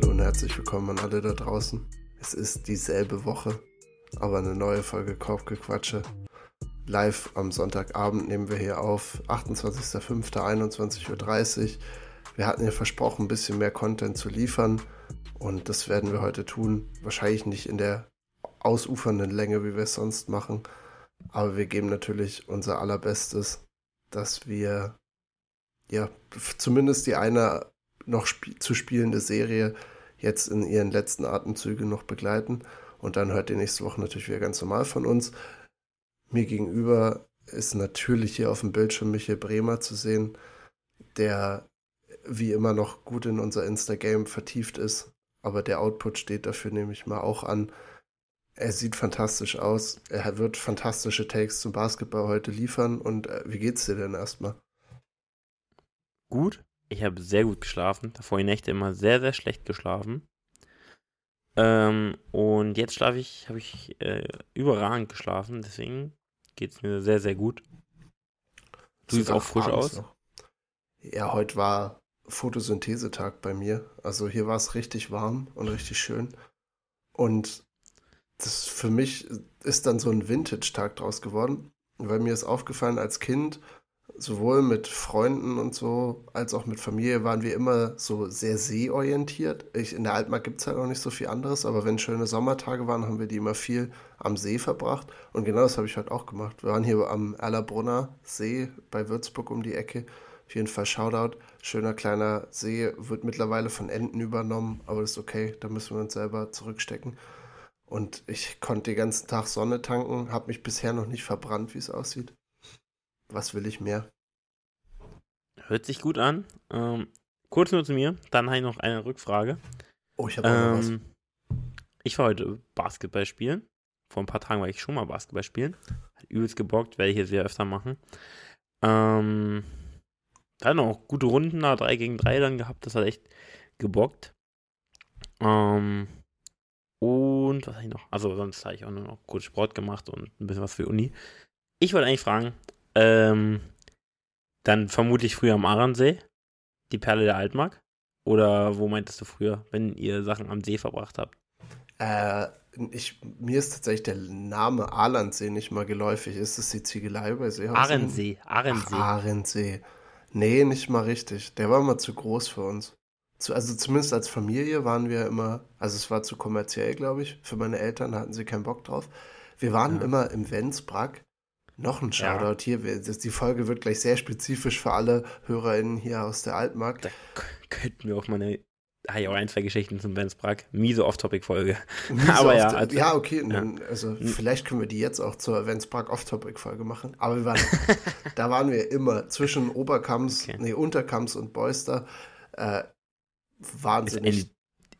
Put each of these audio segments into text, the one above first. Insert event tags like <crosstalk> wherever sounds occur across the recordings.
Hallo und herzlich willkommen an alle da draußen. Es ist dieselbe Woche, aber eine neue Folge Kaufgequatsche. Live am Sonntagabend nehmen wir hier auf, 28.05.21.30 Uhr. Wir hatten ja versprochen, ein bisschen mehr Content zu liefern und das werden wir heute tun. Wahrscheinlich nicht in der ausufernden Länge, wie wir es sonst machen, aber wir geben natürlich unser allerbestes, dass wir ja zumindest die eine noch sp zu spielende Serie jetzt in ihren letzten Atemzügen noch begleiten. Und dann hört ihr nächste Woche natürlich wieder ganz normal von uns. Mir gegenüber ist natürlich hier auf dem Bildschirm Michael Bremer zu sehen, der wie immer noch gut in unser Insta-Game vertieft ist. Aber der Output steht dafür nämlich mal auch an. Er sieht fantastisch aus. Er wird fantastische Takes zum Basketball heute liefern. Und äh, wie geht's dir denn erstmal? Gut. Ich habe sehr gut geschlafen. Davor die Nächte immer sehr, sehr schlecht geschlafen. Ähm, und jetzt schlafe ich, habe ich äh, überragend geschlafen. Deswegen geht es mir sehr, sehr gut. Du siehst auch frisch aus. Noch. Ja, heute war Photosynthesetag bei mir. Also hier war es richtig warm und richtig schön. Und das für mich ist dann so ein Vintage-Tag draus geworden, weil mir ist aufgefallen, als Kind sowohl mit Freunden und so, als auch mit Familie waren wir immer so sehr seeorientiert. Ich, in der Altmark gibt es halt auch nicht so viel anderes, aber wenn schöne Sommertage waren, haben wir die immer viel am See verbracht. Und genau das habe ich halt auch gemacht. Wir waren hier am Erlabrunner See bei Würzburg um die Ecke. Auf jeden Fall Shoutout. Schöner kleiner See, wird mittlerweile von Enten übernommen, aber das ist okay, da müssen wir uns selber zurückstecken. Und ich konnte den ganzen Tag Sonne tanken, habe mich bisher noch nicht verbrannt, wie es aussieht. Was will ich mehr? Hört sich gut an. Ähm, kurz nur zu mir, dann habe ich noch eine Rückfrage. Oh, ich habe ähm, was. Ich war heute Basketball spielen. Vor ein paar Tagen war ich schon mal Basketball spielen. Hat übelst gebockt, werde ich jetzt wieder öfter machen. Ähm, dann auch gute Runden da, 3 gegen 3 dann gehabt. Das hat echt gebockt. Ähm, und was habe ich noch? Also sonst habe ich auch nur noch kurz Sport gemacht und ein bisschen was für Uni. Ich wollte eigentlich fragen, ähm, dann vermutlich früher am Ahrensee, die Perle der Altmark. Oder wo meintest du früher, wenn ihr Sachen am See verbracht habt? Äh, ich, mir ist tatsächlich der Name Ahlandsee nicht mal geläufig. Ist das die Ziegelei bei Seehausen? Ahrensee, Ahrensee. Ach, Ahrensee. Nee, nicht mal richtig. Der war immer zu groß für uns. Zu, also zumindest als Familie waren wir immer, also es war zu kommerziell, glaube ich. Für meine Eltern hatten sie keinen Bock drauf. Wir waren ja. immer im Wenzbrack noch ein Shoutout ja. hier. Die Folge wird gleich sehr spezifisch für alle HörerInnen hier aus der Altmark. Da könnten wir auch mal eine ich auch ein, zwei Geschichten zum Benz Brack. Miese Off-Topic-Folge. Aber ja. Also, ja, okay. Ja. Also vielleicht können wir die jetzt auch zur Benz Brack Off-Topic-Folge machen. Aber waren, <laughs> da waren wir immer zwischen Oberkamps, okay. nee, Unterkamps und Beuster. Äh, wahnsinnig Ist ein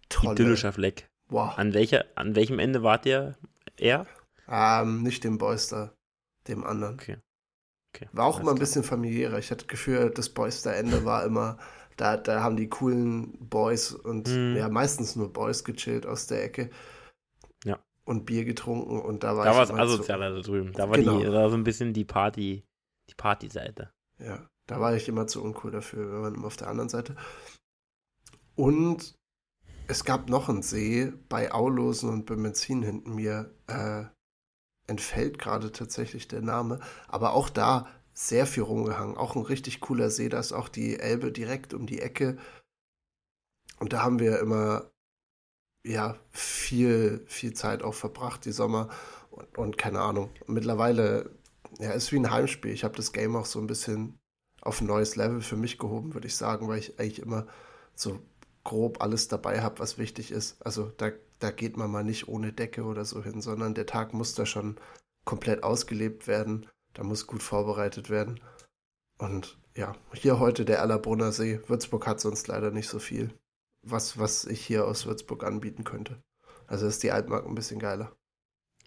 tolle. idyllischer Fleck. Wow. An, welcher, an welchem Ende wart ihr eher? Ähm, nicht dem Beuster dem anderen. Okay. okay. War auch immer ein bisschen familiärer. Ich hatte das Gefühl, das Boyster-Ende war immer, da, da haben die coolen Boys und mm. ja, meistens nur Boys gechillt aus der Ecke. Ja. Und Bier getrunken und da war da war es asozialer so, da drüben. Da war, genau. die, da war so ein bisschen die Party, die Partyseite. Ja, da war ich immer zu uncool dafür. Wir waren immer auf der anderen Seite. Und es gab noch einen See bei Aulosen und Bemenzin hinten mir. Äh, entfällt gerade tatsächlich der Name, aber auch da sehr viel rumgehangen. Auch ein richtig cooler See, da ist auch die Elbe direkt um die Ecke. Und da haben wir immer ja viel, viel Zeit auch verbracht, die Sommer. Und, und keine Ahnung. Mittlerweile, ja, ist wie ein Heimspiel. Ich habe das Game auch so ein bisschen auf ein neues Level für mich gehoben, würde ich sagen, weil ich eigentlich immer so grob alles dabei habe, was wichtig ist. Also da da geht man mal nicht ohne Decke oder so hin, sondern der Tag muss da schon komplett ausgelebt werden. Da muss gut vorbereitet werden. Und ja, hier heute der Erlabrunner See. Würzburg hat sonst leider nicht so viel, was, was ich hier aus Würzburg anbieten könnte. Also ist die Altmark ein bisschen geiler.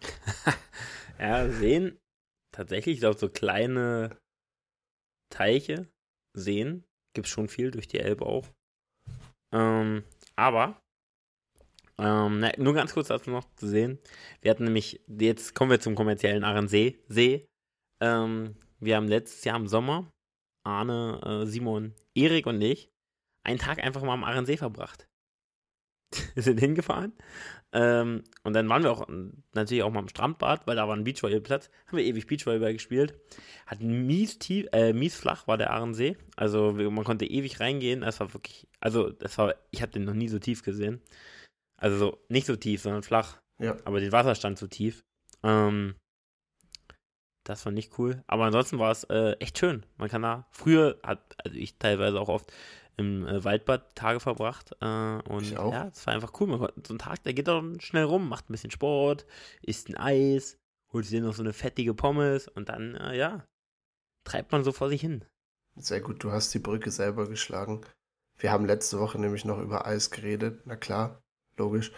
<laughs> ja, Seen, tatsächlich, ich glaube, so kleine Teiche, Seen, gibt es schon viel durch die Elbe auch. Ähm, aber ähm, na, nur ganz kurz dazu noch zu sehen. Wir hatten nämlich, jetzt kommen wir zum kommerziellen Ahrensee. See. Ähm, wir haben letztes Jahr im Sommer, Arne, äh, Simon, Erik und ich, einen Tag einfach mal am Ahrensee verbracht. <laughs> wir sind hingefahren. Ähm, und dann waren wir auch natürlich auch mal am Strandbad, weil da war ein Beachvolleyballplatz. Haben wir ewig Beachvolleyball gespielt. Hat mies tief, äh, mies flach war der Ahrensee. Also man konnte ewig reingehen. Es war wirklich, also das war, ich habe den noch nie so tief gesehen. Also so, nicht so tief, sondern flach. Ja. Aber den Wasserstand so tief. Ähm, das war nicht cool. Aber ansonsten war es äh, echt schön. Man kann da, früher hat, also ich teilweise auch oft im äh, Waldbad Tage verbracht. Äh, und Ich auch. ja, es war einfach cool. Man, so ein Tag, der geht doch schnell rum, macht ein bisschen Sport, isst ein Eis, holt sich noch so eine fettige Pommes und dann, äh, ja, treibt man so vor sich hin. Sehr gut, du hast die Brücke selber geschlagen. Wir haben letzte Woche nämlich noch über Eis geredet. Na klar, logisch.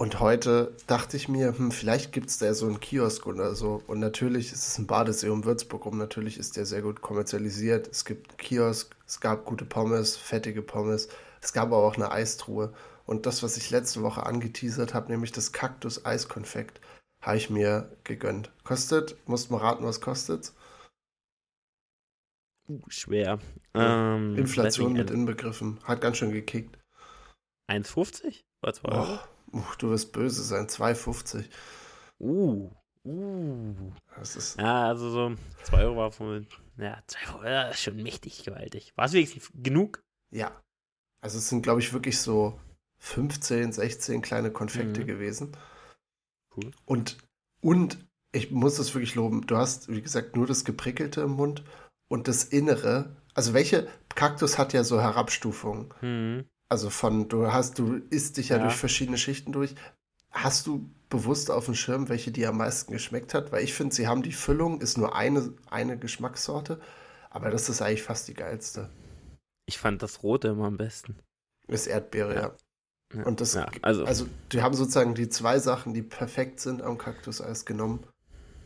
Und heute dachte ich mir, hm, vielleicht gibt es da so einen Kiosk oder so. Und natürlich ist es ein Badesee um Würzburg rum. Natürlich ist der sehr gut kommerzialisiert. Es gibt einen Kiosk, es gab gute Pommes, fettige Pommes. Es gab aber auch eine Eistruhe. Und das, was ich letzte Woche angeteasert habe, nämlich das Kaktus-Eiskonfekt, habe ich mir gegönnt. Kostet, musst mal raten, was kostet? Uh, schwer. Ähm, Inflation mit nicht, inbegriffen. Hat ganz schön gekickt. 1,50 oder 2 Euro? Oh, uch, du wirst böse sein. 2,50. Uh, uh. Das ist. Ja, also so 2 Euro war von, ja, 2 Euro, ja, ist schon mächtig gewaltig. War es wenigstens genug? Ja. Also es sind, glaube ich, wirklich so 15, 16 kleine Konfekte Mhm. gewesen. Cool. Und, und ich muss das wirklich loben. Du hast, wie gesagt, nur das Geprickelte im Mund und das Innere. Also welche Kaktus hat ja so Herabstufungen? Hm. Also von, du hast, du isst dich ja, Ja. durch verschiedene Schichten durch. Hast du bewusst auf dem Schirm, welche dir am meisten geschmeckt hat? Weil ich finde, sie haben die Füllung, ist nur eine, eine Geschmackssorte, aber das ist eigentlich fast die geilste. Ich fand das Rote immer am besten. Ist Erdbeere, ja. Ja. Und das, ja, also, also, die haben sozusagen die zwei Sachen, die perfekt sind am Kaktuseis genommen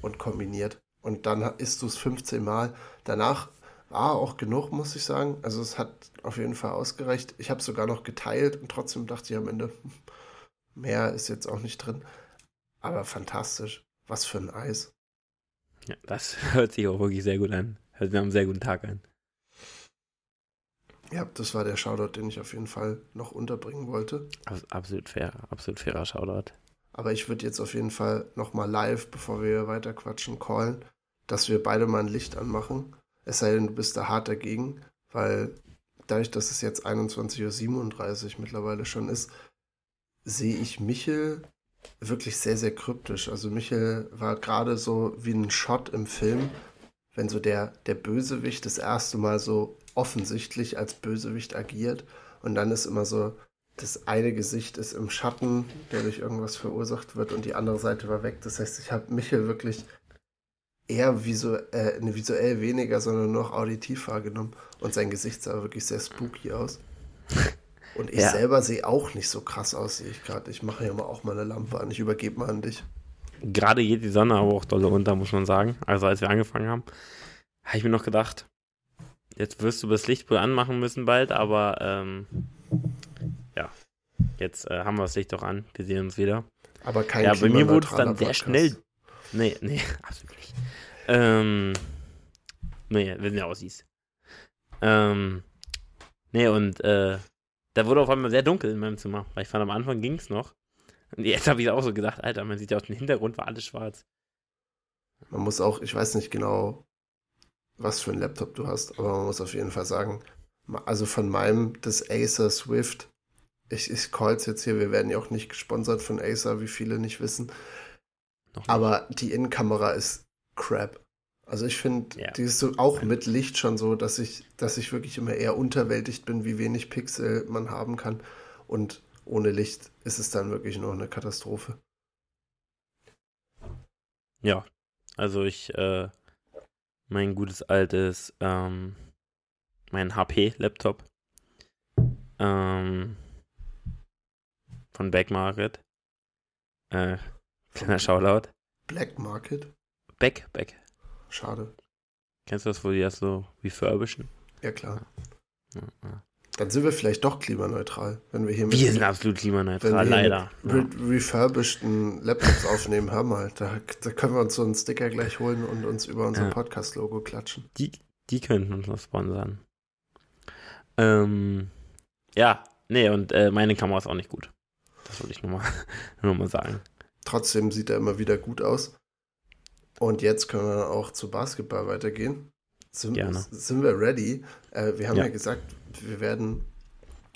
und kombiniert. Und dann isst du es 15 Mal. Danach war auch genug, muss ich sagen. Also es hat auf jeden Fall ausgereicht. Ich habe es sogar noch geteilt und trotzdem dachte ich am Ende, <laughs> mehr ist jetzt auch nicht drin. Aber fantastisch. Was für ein Eis. ja, das <laughs> hört sich auch wirklich sehr gut an. Hört sich nach einem sehr guten Tag an. Ja, das war der Shoutout, den ich auf jeden Fall noch unterbringen wollte. Abs absolut fair, absolut fairer Shoutout. Aber ich würde jetzt auf jeden Fall nochmal live, bevor wir weiter quatschen, callen, dass wir beide mal ein Licht anmachen. Es sei denn, du bist da hart dagegen, weil dadurch, dass es jetzt 21.37 Uhr mittlerweile schon ist, sehe ich Michel wirklich sehr, sehr kryptisch. Also Michel war gerade so wie ein Shot im Film, wenn so der, der Bösewicht das erste Mal so offensichtlich als Bösewicht agiert und dann ist immer so, das eine Gesicht ist im Schatten, der durch irgendwas verursacht wird und die andere Seite war weg. Das heißt, ich habe Michel wirklich eher visu äh, ne, visuell weniger, sondern nur noch auditiv wahrgenommen. Und sein Gesicht sah wirklich sehr spooky aus. <laughs> Und ich Ja. selber sehe auch nicht so krass aus, sehe ich gerade. Ich mache ja mal auch mal eine Lampe an. Ich übergebe mal an dich. Gerade geht die Sonne aber auch dolle unter, muss man sagen. Also als wir angefangen haben, habe ich mir noch gedacht, jetzt wirst du das Licht wohl anmachen müssen bald, aber ähm, ja, jetzt äh, haben wir das Licht doch an. Wir sehen uns wieder. Aber kein ja, bei mir wurde es dann sehr Podcast. schnell. Nee, nee, <laughs> absolut nicht. Ähm, nee, wenn du aussiehst. Ähm, nee, und äh, da wurde auf einmal sehr dunkel in meinem Zimmer, weil ich fand, am Anfang ging es noch. Und jetzt habe ich auch so gedacht, Alter, man sieht ja aus dem Hintergrund, war alles schwarz. Man muss auch, ich weiß nicht genau, was für ein Laptop du hast, aber man muss auf jeden Fall sagen, also von meinem, das Acer Swift, ich, ich call's jetzt hier, wir werden ja auch nicht gesponsert von Acer, wie viele nicht wissen. Aber die Innenkamera ist crap. Also ich finde, Ja. die ist so auch mit Licht schon so, dass ich, dass ich wirklich immer eher unterwältigt bin, wie wenig Pixel man haben kann. Und ohne Licht ist es dann wirklich nur eine Katastrophe. Ja, also ich, äh, mein gutes altes, ähm, mein HP-Laptop, ähm, von Backmarket, äh, kleiner Shoutout, Black Market? Back, Back, Schade. kennst du das, wo die das so refurbischen? Ja klar. Ja, ja. Dann sind wir vielleicht doch klimaneutral, wenn wir hier mit Wir sind absolut wenn klimaneutral, leider. re refurbischten Laptops aufnehmen. Hör mal, da, da können wir uns so einen Sticker gleich holen und uns über unser Ja. Podcast-Logo klatschen. Die, die könnten uns noch sponsern. Ähm, ja, nee, und äh, meine Kamera ist auch nicht gut. Das wollte ich nur mal, <laughs> nur mal sagen. Trotzdem sieht er immer wieder gut aus. Und jetzt können wir auch zu Basketball weitergehen. Sind, Gerne. sind wir ready? Äh, wir haben ja. Ja. gesagt, wir werden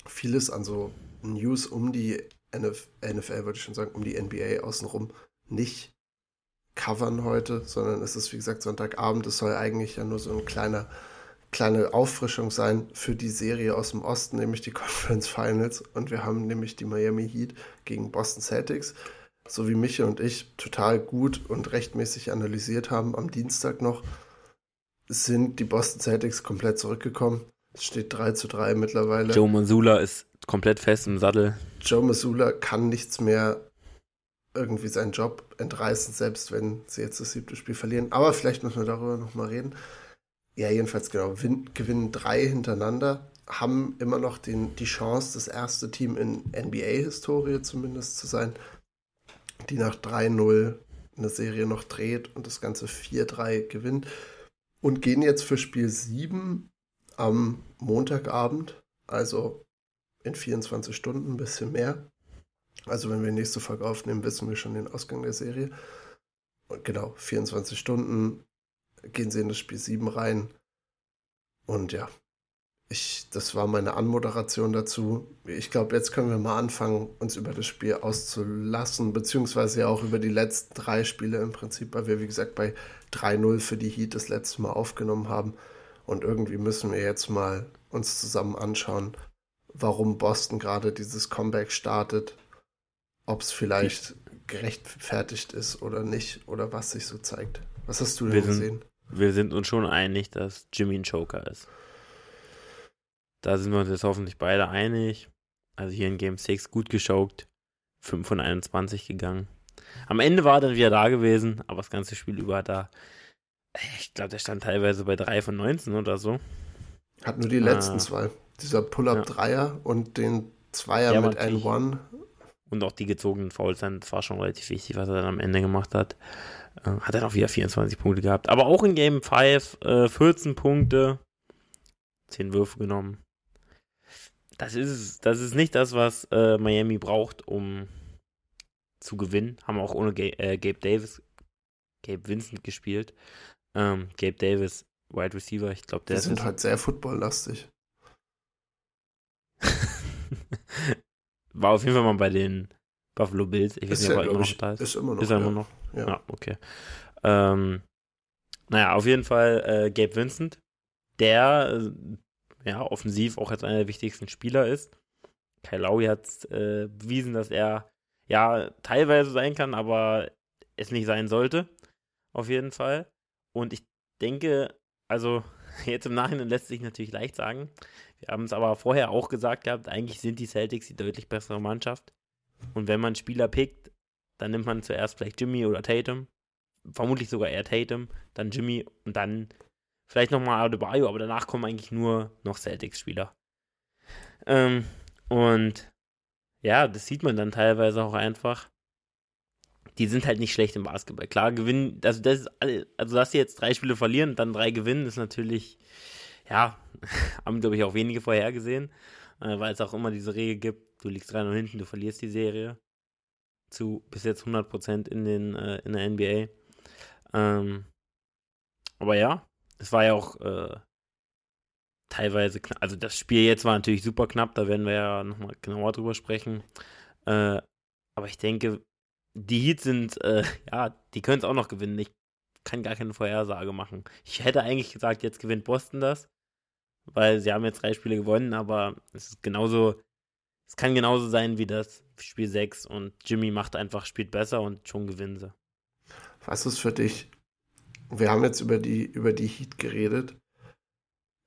vieles an so News um die NF NFL, würde ich schon sagen, um die NBA außenrum nicht covern heute, sondern es ist wie gesagt Sonntagabend. Es soll eigentlich ja nur so ein kleiner, kleine Auffrischung sein für die Serie aus dem Osten, nämlich die <laughs> Conference Finals. Und wir haben nämlich die Miami Heat gegen Boston Celtics, so wie Michael und ich total gut und rechtmäßig analysiert haben am Dienstag noch, sind die Boston Celtics komplett zurückgekommen. Es steht 3 zu 3 mittlerweile. Joe Mansula ist komplett fest im Sattel. Joe Masula kann nichts mehr irgendwie seinen Job entreißen, selbst wenn sie jetzt das siebte Spiel verlieren. Aber vielleicht müssen wir darüber nochmal reden. Ja, jedenfalls genau. Win gewinnen drei hintereinander, haben immer noch den, die Chance, das erste Team in NBA-Historie zumindest zu sein, die nach 3-0 eine Serie noch dreht und das Ganze 4-3 gewinnt. Und gehen jetzt für Spiel 7 am Montagabend, also in 24 Stunden, ein bisschen mehr. Also wenn wir nächste Folge aufnehmen, wissen wir schon den Ausgang der Serie. Und genau, 24 Stunden gehen sie in das Spiel 7 rein. Und ja, ich, das war meine Anmoderation dazu. Ich glaube, jetzt können wir mal anfangen, uns über das Spiel auszulassen, beziehungsweise ja auch über die letzten drei Spiele im Prinzip, weil wir, wie gesagt, bei 3-0 für die Heat das letzte Mal aufgenommen haben. Und irgendwie müssen wir jetzt mal uns zusammen anschauen, warum Boston gerade dieses Comeback startet, ob es vielleicht gerechtfertigt ist oder nicht oder was sich so zeigt. Was hast du denn Wir sind- gesehen? Wir sind uns schon einig, dass Jimmy ein Joker ist. Da sind wir uns jetzt hoffentlich beide einig. Also hier in Game 6 gut geschockt. 5 von 21 gegangen. Am Ende war er dann wieder da gewesen, aber das ganze Spiel über hat er, ich glaube, der stand teilweise bei 3 von 19 oder so. Hat nur die letzten Ah. zwei. Dieser Pull-Up-Dreier und den Zweier Ja, mit natürlich. N1. Und auch die gezogenen Fouls, dann, das war schon relativ wichtig, was er dann am Ende gemacht hat. Äh, hat dann auch wieder 24 Punkte gehabt. Aber auch in Game 5 äh, 14 Punkte, 10 Würfe genommen. Das ist, das ist nicht das, was äh, Miami braucht, um zu gewinnen. Haben auch ohne Ga äh, Gabe Davis, Gabe Vincent gespielt. Ähm, Gabe Davis, Wide Receiver, ich glaube, der Die ist sind halt sehr footballlastig. <laughs> war auf jeden Fall mal bei den Buffalo Bills. Ich weiß Ist nicht, ob er immer noch da ist. ist immer noch. Ist er ja. immer noch? Ja. Ja, okay. Ähm, naja, auf jeden Fall äh, Gabe Vincent, der äh, ja offensiv auch als einer der wichtigsten Spieler ist. Kyle Lowry hat äh, bewiesen, dass er ja teilweise sein kann, aber es nicht sein sollte. Auf jeden Fall. Und ich denke, also <laughs> jetzt im Nachhinein lässt sich natürlich leicht sagen. Wir haben es aber vorher auch gesagt gehabt, eigentlich sind die Celtics die deutlich bessere Mannschaft. Und wenn man Spieler pickt, dann nimmt man zuerst vielleicht Jimmy oder Tatum. Vermutlich sogar eher Tatum, dann Jimmy und dann vielleicht nochmal Adebayo, aber danach kommen eigentlich nur noch Celtics-Spieler. Ähm, und ja, das sieht man dann teilweise auch einfach. Die sind halt nicht schlecht im Basketball. Klar, gewinnen, also das ist alle, also dass sie jetzt drei Spiele verlieren und dann drei gewinnen, ist natürlich, ja, <laughs> haben glaube ich auch wenige vorhergesehen, äh, weil es auch immer diese Regel gibt, du liegst 3 hinten, du verlierst die Serie zu bis jetzt 100% in, den, äh, in der NBA. Ähm, aber ja, es war ja auch äh, teilweise knapp. Also das Spiel jetzt war natürlich super knapp, da werden wir ja nochmal genauer drüber sprechen. Äh, aber ich denke, die Heats sind, äh, <laughs> ja, die können es auch noch gewinnen. Ich kann gar keine Vorhersage machen. Ich hätte eigentlich gesagt, jetzt gewinnt Boston das, weil sie haben jetzt drei Spiele gewonnen, aber es ist genauso, es kann genauso sein wie das Spiel 6 und Jimmy macht einfach, spielt besser und schon gewinnen sie. Was ist für dich? Wir haben jetzt über die, über die Heat geredet.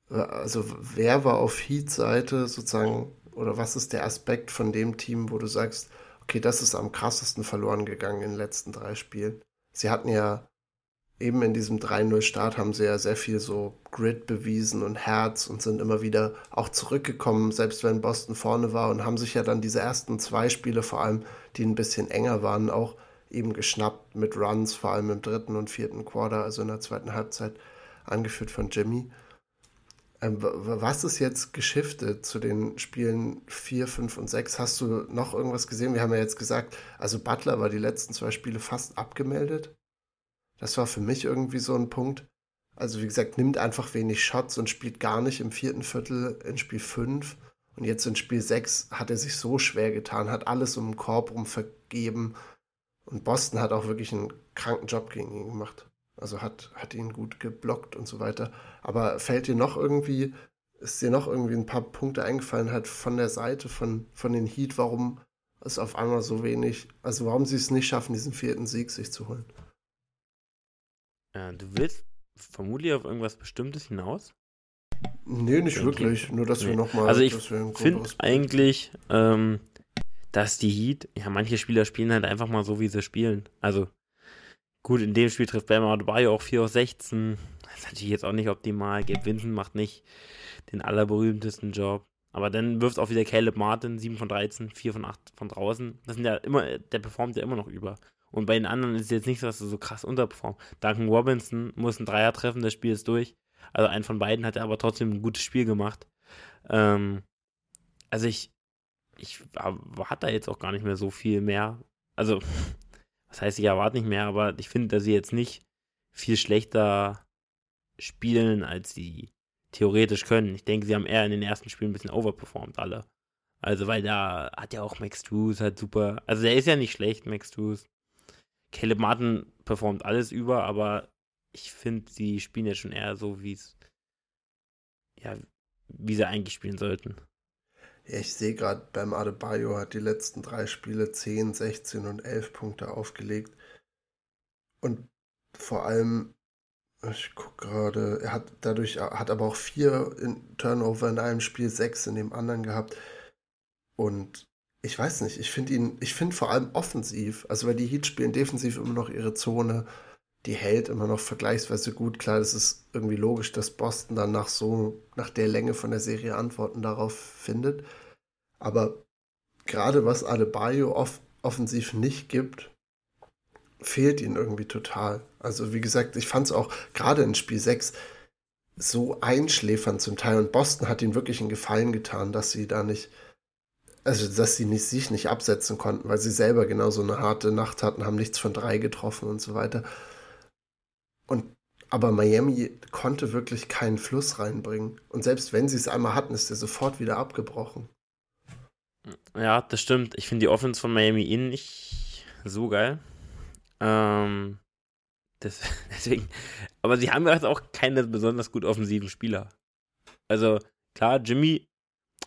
Also, wer war auf Heat-Seite sozusagen, oder was ist der Aspekt von dem Team, wo du sagst, okay, das ist am krassesten verloren gegangen in den letzten drei Spielen? Sie hatten ja eben in diesem 3-0-Start haben sie ja sehr viel so Grit bewiesen und Herz und sind immer wieder auch zurückgekommen, selbst wenn Boston vorne war und haben sich ja dann diese ersten zwei Spiele vor allem, die ein bisschen enger waren, auch eben geschnappt mit Runs, vor allem im dritten und vierten Quarter, also in der zweiten Halbzeit, angeführt von Jimmy. Ähm, was ist jetzt geschiftet zu den Spielen 4, 5 und 6? Hast du noch irgendwas gesehen? Wir haben ja jetzt gesagt, also Butler war die letzten zwei Spiele fast abgemeldet. Das war für mich irgendwie so ein Punkt. Also wie gesagt, nimmt einfach wenig Shots und spielt gar nicht im vierten Viertel in Spiel 5. Und jetzt in Spiel 6 hat er sich so schwer getan, hat alles um den Korb rum vergeben. Und Boston hat auch wirklich einen kranken Job gegen ihn gemacht. Also hat, hat ihn gut geblockt und so weiter. Aber fällt dir noch irgendwie, ist dir noch irgendwie ein paar Punkte eingefallen, halt von der Seite von, von den Heat, warum es auf einmal so wenig, also warum sie es nicht schaffen, diesen vierten Sieg sich zu holen? Ja, du willst vermutlich auf irgendwas Bestimmtes hinaus? Nee, nicht wirklich. Nur, dass nee. wir nochmal. Also, ich finde eigentlich, ähm, dass die Heat, ja, manche Spieler spielen halt einfach mal so, wie sie spielen. Also, Gut, in dem Spiel trifft Bam Adebayo auch 4 aus 16. Das ist natürlich jetzt auch nicht optimal. Gabe Vincent macht nicht den allerberühmtesten Job. Aber dann wirft auch wieder Caleb Martin 7 von 13, 4 von 8 von draußen. Das sind ja immer, der performt ja immer noch über. Und bei den anderen ist es jetzt nicht so, dass er so krass unterperformt. Duncan Robinson muss einen Dreier treffen, das Spiel ist durch. Also einen von beiden hat er aber trotzdem ein gutes Spiel gemacht. Ähm, also ich, ich erwarte da jetzt auch gar nicht mehr so viel mehr. Also das heißt, ich erwarte nicht mehr, aber ich finde, dass sie jetzt nicht viel schlechter spielen, als sie theoretisch können. Ich denke, sie haben eher in den ersten Spielen ein bisschen overperformed, alle. Also, weil da hat ja auch Max Drews halt super. Also, der ist ja nicht schlecht, Max Drews. Caleb Martin performt alles über, aber ich finde, sie spielen ja schon eher so, wie es. Ja, wie sie eigentlich spielen sollten. Ich sehe gerade, beim Adebayo hat die letzten drei Spiele 10, 16 und 11 Punkte aufgelegt. Und vor allem, ich gucke gerade, er hat dadurch, hat aber auch vier in Turnover in einem Spiel, sechs in dem anderen gehabt. Und ich weiß nicht, ich finde ihn, ich finde vor allem offensiv, also weil die Heat spielen defensiv immer noch ihre Zone, die hält immer noch vergleichsweise gut. Klar, das ist irgendwie logisch, dass Boston dann nach so, nach der Länge von der Serie Antworten darauf findet. Aber gerade was Adebayo off offensiv nicht gibt, fehlt ihnen irgendwie total. Also wie gesagt, ich fand es auch gerade in Spiel 6 so einschläfernd zum Teil und Boston hat ihnen wirklich einen Gefallen getan, dass sie da nicht, also dass sie nicht, sich nicht absetzen konnten, weil sie selber genauso eine harte Nacht hatten, haben nichts von drei getroffen und so weiter. Und aber Miami konnte wirklich keinen Fluss reinbringen. Und selbst wenn sie es einmal hatten, ist er sofort wieder abgebrochen. Ja, das stimmt. Ich finde die Offense von Miami innen nicht so geil. Ähm, das, <laughs> deswegen. Aber sie haben halt auch keine besonders gut offensiven Spieler. Also, klar, Jimmy,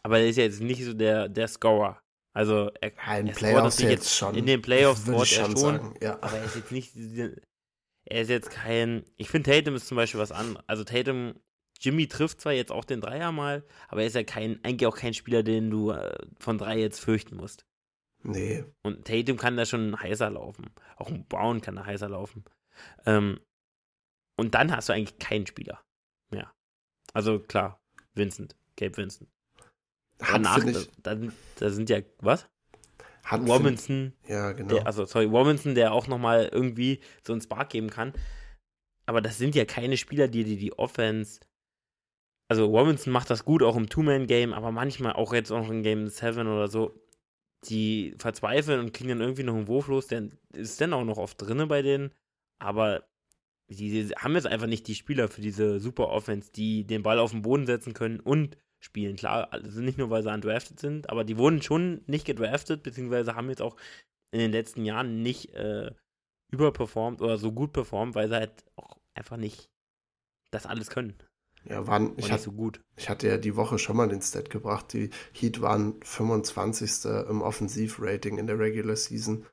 aber er ist ja jetzt nicht so der, der Scorer. Also, er, in er Playoffs jetzt schon. In den Playoffs scoret er schon. Sagen, ja. Aber er ist jetzt nicht. Er ist jetzt kein. Ich finde, Tatum ist zum Beispiel was anderes. Also, Tatum Jimmy trifft zwar jetzt auch den Dreier mal, aber er ist ja kein, eigentlich auch kein Spieler, den du äh, von drei jetzt fürchten musst. Nee. Und Tatum kann da schon heißer laufen. Auch ein Brown kann da heißer laufen. Ähm, und dann hast du eigentlich keinen Spieler mehr. Also klar, Vincent, Gabe Vincent. Danach, ich, da, da, sind ja, was? Hat Robinson. Ja, genau. Der, also, sorry, Robinson, der auch nochmal irgendwie so einen Spark geben kann. Aber das sind ja keine Spieler, die dir die Offense also Robinson macht das gut, auch im Two-Man-Game, aber manchmal auch jetzt auch in Game 7 oder so, die verzweifeln und kriegen dann irgendwie noch einen Wurf los, der ist dann auch noch oft drinne bei denen, aber die haben jetzt einfach nicht die Spieler für diese super Offense, die den Ball auf den Boden setzen können und spielen. Klar, also nicht nur, weil sie undrafted sind, aber die wurden schon nicht gedraftet, beziehungsweise haben jetzt auch in den letzten Jahren nicht äh, überperformt oder so gut performt, weil sie halt auch einfach nicht das alles können. Ja, waren, ich, hatte, so gut. ich hatte ja die Woche schon mal den Stat gebracht. Die Heat waren 25. im Offensivrating in der Regular Season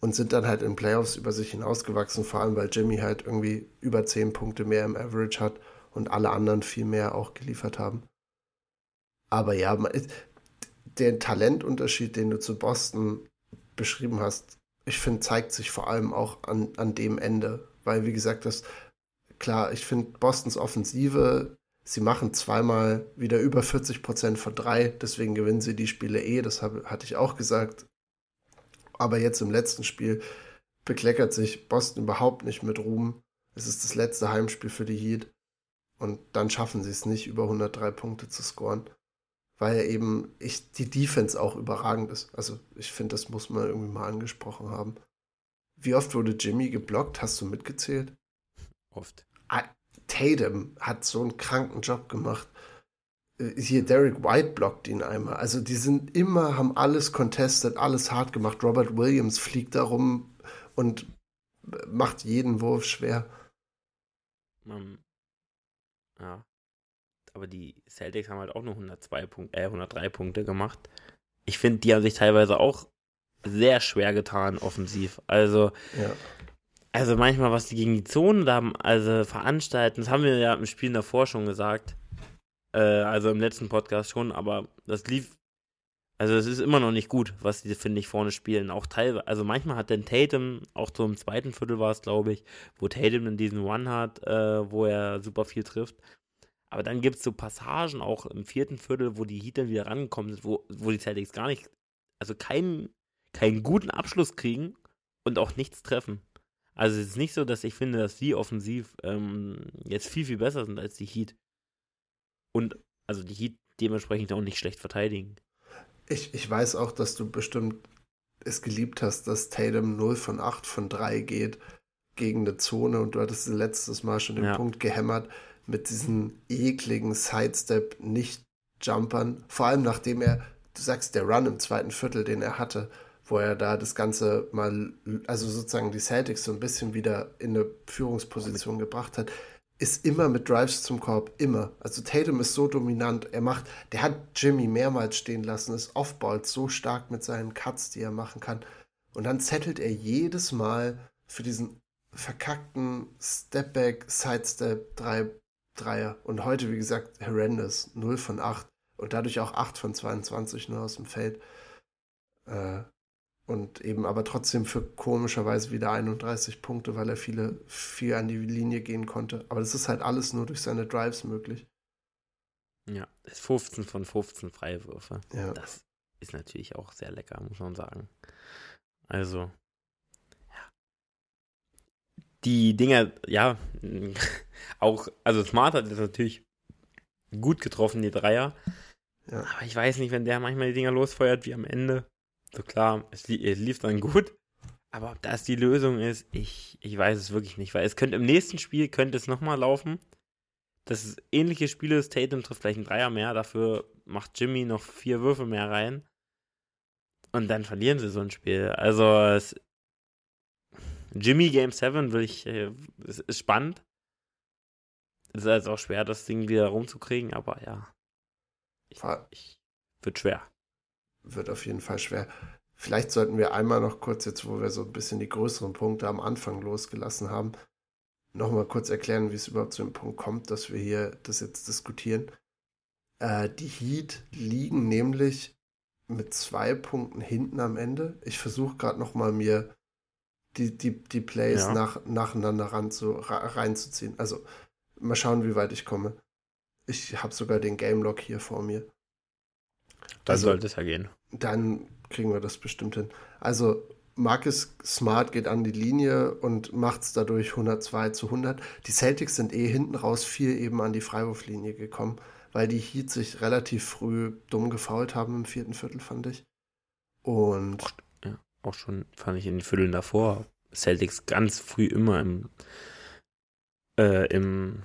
und sind dann halt in Playoffs über sich hinausgewachsen, vor allem weil Jimmy halt irgendwie über 10 Punkte mehr im Average hat und alle anderen viel mehr auch geliefert haben. Aber ja, der Talentunterschied, den du zu Boston beschrieben hast, ich finde, zeigt sich vor allem auch an, an dem Ende. Weil, wie gesagt, das klar, ich finde Bostons Offensive, sie machen zweimal wieder über 40 Prozent von drei, deswegen gewinnen sie die Spiele eh, das hab, hatte ich auch gesagt. Aber jetzt im letzten Spiel bekleckert sich Boston überhaupt nicht mit Ruhm. Es ist das letzte Heimspiel für die Heat. Und dann schaffen sie es nicht, über 103 Punkte zu scoren. Weil eben ich, die Defense auch überragend ist. Also ich finde, das muss man irgendwie mal angesprochen haben. Wie oft wurde Jimmy geblockt? Hast du mitgezählt? Oft. Tatum hat so einen kranken Job gemacht. Äh, hier Derek White blockt ihn einmal. Also die sind immer, haben alles contested, alles hart gemacht. Robert Williams fliegt da rum und macht jeden Wurf schwer. Um, ja. Aber die Celtics haben halt auch nur 102 Punkte, äh, 103 Punkte gemacht. Ich finde, die haben sich teilweise auch sehr schwer getan, offensiv. Also, ja. also manchmal, was die gegen die Zone da haben, also veranstalten, das haben wir ja im Spiel davor schon gesagt. Äh, also im letzten Podcast schon, aber das lief also es ist immer noch nicht gut, was die, finde ich, vorne spielen. Auch teilweise, also manchmal hat denn Tatum, auch so im zweiten Viertel war es, glaube ich, wo Tatum dann diesen One hat, äh, wo er super viel trifft. Aber dann gibt es so Passagen auch im vierten Viertel, wo die Heat dann wieder rangekommen sind, wo, wo die Celtics gar nicht, also keinen, keinen guten Abschluss kriegen und auch nichts treffen. Also es ist nicht so, dass ich finde, dass die offensiv ähm, jetzt viel, viel besser sind als die Heat. Und also die Heat dementsprechend auch nicht schlecht verteidigen. Ich, ich weiß auch, dass du bestimmt es geliebt hast, dass Tatum 0 von 8 von 3 geht gegen eine Zone und du hattest letztes Mal schon den ja. Punkt gehämmert mit diesen ekligen Sidestep nicht Jumpern, vor allem nachdem er, du sagst, der Run im zweiten Viertel, den er hatte, wo er da das Ganze mal, also sozusagen die Celtics so ein bisschen wieder in eine Führungsposition gebracht hat, ist immer mit Drives zum Korb, immer. Also Tatum ist so dominant, er macht, der hat Jimmy mehrmals stehen lassen, ist Offballs so stark mit seinen Cuts, die er machen kann. Und dann zettelt er jedes Mal für diesen verkackten Stepback, Sidestep, drei Dreier. Und heute, wie gesagt, horrendous, 0 von 8 und dadurch auch 8 von 22 nur aus dem Feld. Äh, und eben aber trotzdem für komischerweise wieder 31 Punkte, weil er viele viel an die Linie gehen konnte. Aber das ist halt alles nur durch seine Drives möglich. Ja, ist 15 von 15 Freiwürfe. Ja. Das ist natürlich auch sehr lecker, muss man sagen. Also. Die Dinger, ja, <laughs> auch, also Smart hat das natürlich gut getroffen, die Dreier. Ja. Aber ich weiß nicht, wenn der manchmal die Dinger losfeuert, wie am Ende. So klar, es, es lief dann gut. Aber ob das die Lösung ist, ich, ich weiß es wirklich nicht. Weil es könnte im nächsten Spiel könnte es nochmal laufen. Das ist ähnliche Spiele ist, Tatum trifft vielleicht einen Dreier mehr, dafür macht Jimmy noch vier Würfe mehr rein. Und dann verlieren sie so ein Spiel. Also es, Jimmy Game 7 will ich, äh, es ist spannend. Es ist also auch schwer, das Ding wieder rumzukriegen, aber ja. Ich, ich, wird schwer wird auf jeden Fall schwer. Vielleicht sollten wir einmal noch kurz, jetzt wo wir so ein bisschen die größeren Punkte am Anfang losgelassen haben, nochmal kurz erklären, wie es überhaupt zu dem Punkt kommt, dass wir hier das jetzt diskutieren. Äh, die Heat liegen nämlich mit zwei Punkten hinten am Ende. Ich versuche gerade nochmal mir die, die, die Plays ja. nach, nacheinander ran zu, reinzuziehen. Also mal schauen, wie weit ich komme. Ich habe sogar den Game Log hier vor mir. Dann also, sollte es ja gehen. Dann kriegen wir das bestimmt hin. Also Marcus Smart geht an die Linie und macht es dadurch 102 zu 100. Die Celtics sind eh hinten raus viel eben an die Freiwurflinie gekommen, weil die Heat sich relativ früh dumm gefault haben im vierten Viertel, fand ich. Und. Auch schon fand ich in den Vierteln davor. Celtics ganz früh immer im, äh, im,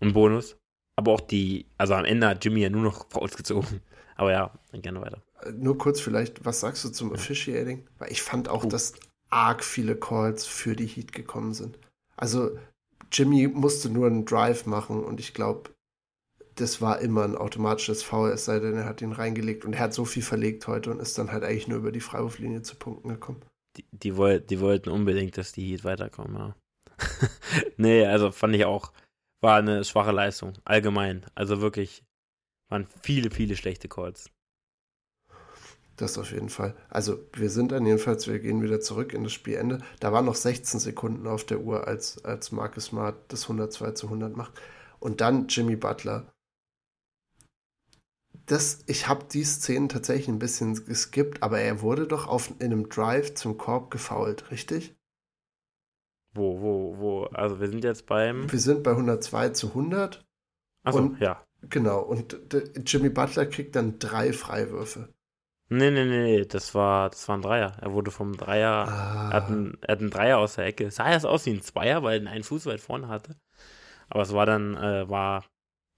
im Bonus. Aber auch die, also am Ende hat Jimmy ja nur noch <laughs> ausgezogen. Aber ja, gerne weiter. Nur kurz vielleicht, was sagst du zum ja. Officiating? Weil ich fand auch, uh. dass arg viele Calls für die Heat gekommen sind. Also Jimmy musste nur einen Drive machen und ich glaube, das war immer ein automatisches Foul, es sei denn, er hat ihn reingelegt und er hat so viel verlegt heute und ist dann halt eigentlich nur über die Freiwurflinie zu Punkten gekommen. Die, die, woll, die wollten unbedingt, dass die Heat weiterkommen, ja. <laughs> nee, also fand ich auch, war eine schwache Leistung, allgemein. Also wirklich, waren viele, viele schlechte Calls. Das auf jeden Fall. Also wir sind dann jedenfalls, wir gehen wieder zurück in das Spielende. Da waren noch 16 Sekunden auf der Uhr, als, als Marcus Smart das 102 zu 100 macht. Und dann Jimmy Butler. Das, ich habe die Szenen tatsächlich ein bisschen geskippt, aber er wurde doch auf, in einem Drive zum Korb gefoult, richtig? Wo, wo, wo? Also wir sind jetzt beim... Wir sind bei 102 zu 100 Achso, ja. Genau, und Jimmy Butler kriegt dann drei Freiwürfe. Nee, nee, nee, nee, das war, das war ein Dreier. Er wurde vom Dreier, ah. er, hat einen, er hat einen Dreier aus der Ecke. Es sah erst aus wie ein Zweier, weil er einen Fuß weit vorne hatte. Aber es war dann, äh, war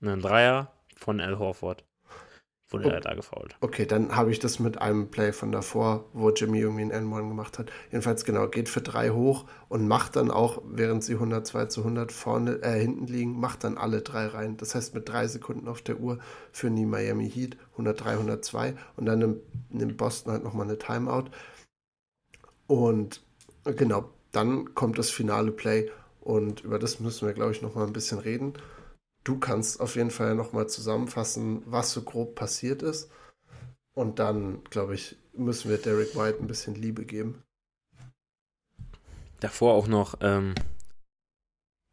ein Dreier von Al Horford wurde oh, er da gefault. Okay, dann habe ich das mit einem Play von davor, wo Jimmy irgendwie einen N1 gemacht hat. Jedenfalls genau, geht für drei hoch und macht dann auch, während sie 102 zu 100 vorne, äh, hinten liegen, macht dann alle drei rein. Das heißt, mit drei Sekunden auf der Uhr führen die Miami Heat 103, 102 und dann nimmt, nimmt Boston halt nochmal eine Timeout. Und genau, dann kommt das finale Play und über das müssen wir, glaube ich, nochmal ein bisschen reden. Du kannst auf jeden Fall nochmal zusammenfassen, was so grob passiert ist. Und dann, glaube ich, müssen wir Derek White ein bisschen Liebe geben. Davor auch noch, ähm,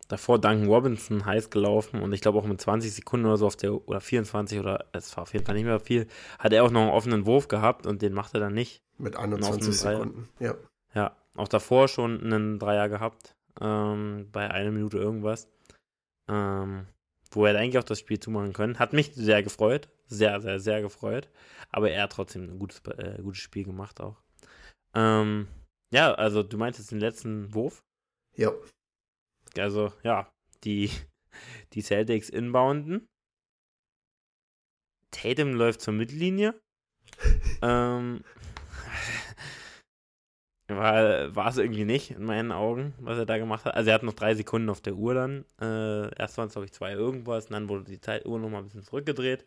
davor Duncan Robinson heiß gelaufen und ich glaube auch mit 20 Sekunden oder so auf der, oder 24 oder es war auf jeden Fall nicht mehr viel, hat er auch noch einen offenen Wurf gehabt und den macht er dann nicht. Mit 21 Sekunden, ja. Ja, auch davor schon einen Dreier gehabt, ähm, bei einer Minute irgendwas. Ähm, wo er eigentlich auch das Spiel zumachen können. Hat mich sehr gefreut. Sehr, sehr, sehr gefreut. Aber er hat trotzdem ein gutes, äh, gutes Spiel gemacht auch. Ähm, ja, also du meinst jetzt den letzten Wurf? Ja. Also, ja, die, <laughs> die Celtics inbounden. Tatum läuft zur Mittellinie. <laughs> ähm, war, es irgendwie nicht, in meinen Augen, was er da gemacht hat. Also er hat noch drei Sekunden auf der Uhr dann. Äh, erst waren es, glaube ich, zwei irgendwas und dann wurde die Zeituhr nochmal ein bisschen zurückgedreht.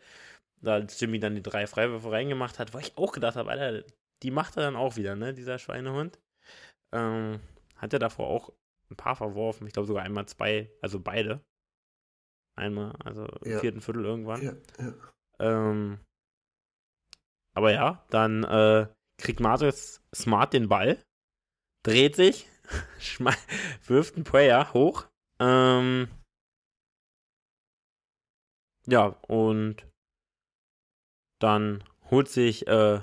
Da Jimmy dann die drei Freiwürfe reingemacht hat, wo ich auch gedacht habe, Alter, die macht er dann auch wieder, ne, dieser Schweinehund. Ähm, hat er davor auch ein paar verworfen, ich glaube sogar einmal zwei, also beide. Einmal, also im vierten Viertel irgendwann. Ja, ja. Ähm, aber ja, dann äh, kriegt Marcus Smart den Ball dreht sich, <laughs> wirft einen Prayer hoch. Ähm, ja, und dann holt sich äh,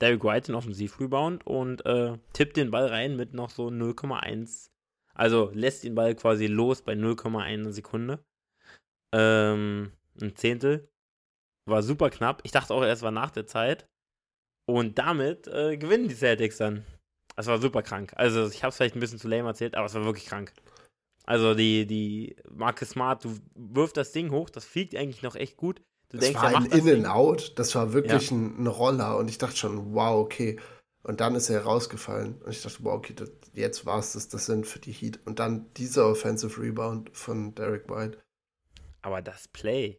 Derek White den Offensiv-Rebound und äh, tippt den Ball rein mit noch so 0,1. Also lässt den Ball quasi los bei 0,1 Sekunde. Ähm, ein Zehntel. War super knapp. Ich dachte auch, erst war nach der Zeit. Und damit äh, gewinnen die Celtics dann. Es war super krank. Also ich habe es vielleicht ein bisschen zu lame erzählt, aber es war wirklich krank. Also die, die Marke Smart, du wirfst das Ding hoch, das fliegt eigentlich noch echt gut. Du das denkst, war ein In-and-Out, das war wirklich ja. ein, ein, Roller und ich dachte schon, wow, okay. Und dann ist er rausgefallen und ich dachte, wow, okay, das, jetzt war es das, das sind für die Heat. Und dann dieser Offensive Rebound von Derek White. Aber das Play,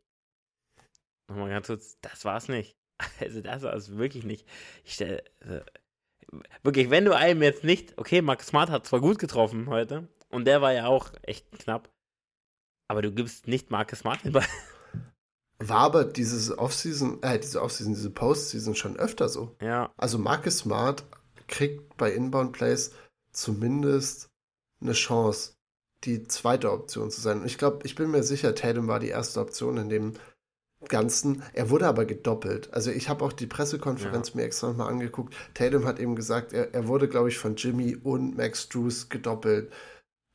nochmal ganz kurz, das war es nicht. <laughs> Also das war es wirklich nicht. Ich stelle, äh, wirklich, wenn du einem jetzt nicht, okay, Max Smart hat zwar gut getroffen heute und der war ja auch echt knapp, aber du gibst nicht Marcus Smart den Ball. War aber dieses Offseason, äh, diese Offseason, diese Postseason schon öfter so. Ja. Also Marcus Smart kriegt bei Inbound Plays zumindest eine Chance, die zweite Option zu sein. Und ich glaube, ich bin mir sicher, Tatum war die erste Option in dem Ganzen. Er wurde aber gedoppelt. Also ich habe auch die Pressekonferenz ja. mir extra nochmal angeguckt. Tatum hat eben gesagt, er, er wurde, glaube ich, von Jimmy und Max Drews gedoppelt.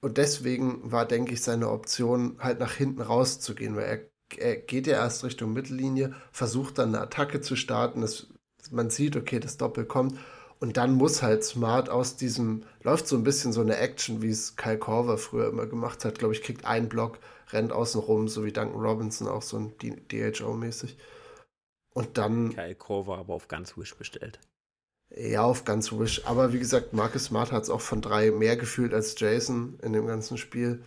Und deswegen war, denke ich, seine Option, halt nach hinten rauszugehen, weil er, er geht ja erst Richtung Mittellinie, versucht dann eine Attacke zu starten. Das, man sieht, okay, das Doppel kommt. Und dann muss halt Smart aus diesem, läuft so ein bisschen so eine Action, wie es Kyle Korver früher immer gemacht hat. Glaube ich, kriegt einen Block, rennt außen rum, so wie Duncan Robinson, auch so ein DHO-mäßig. Und dann. Kyle Korver aber auf ganz Wish bestellt. Ja, auf ganz Wish. Aber wie gesagt, Marcus Smart hat es auch von drei mehr gefühlt als Jason in dem ganzen Spiel.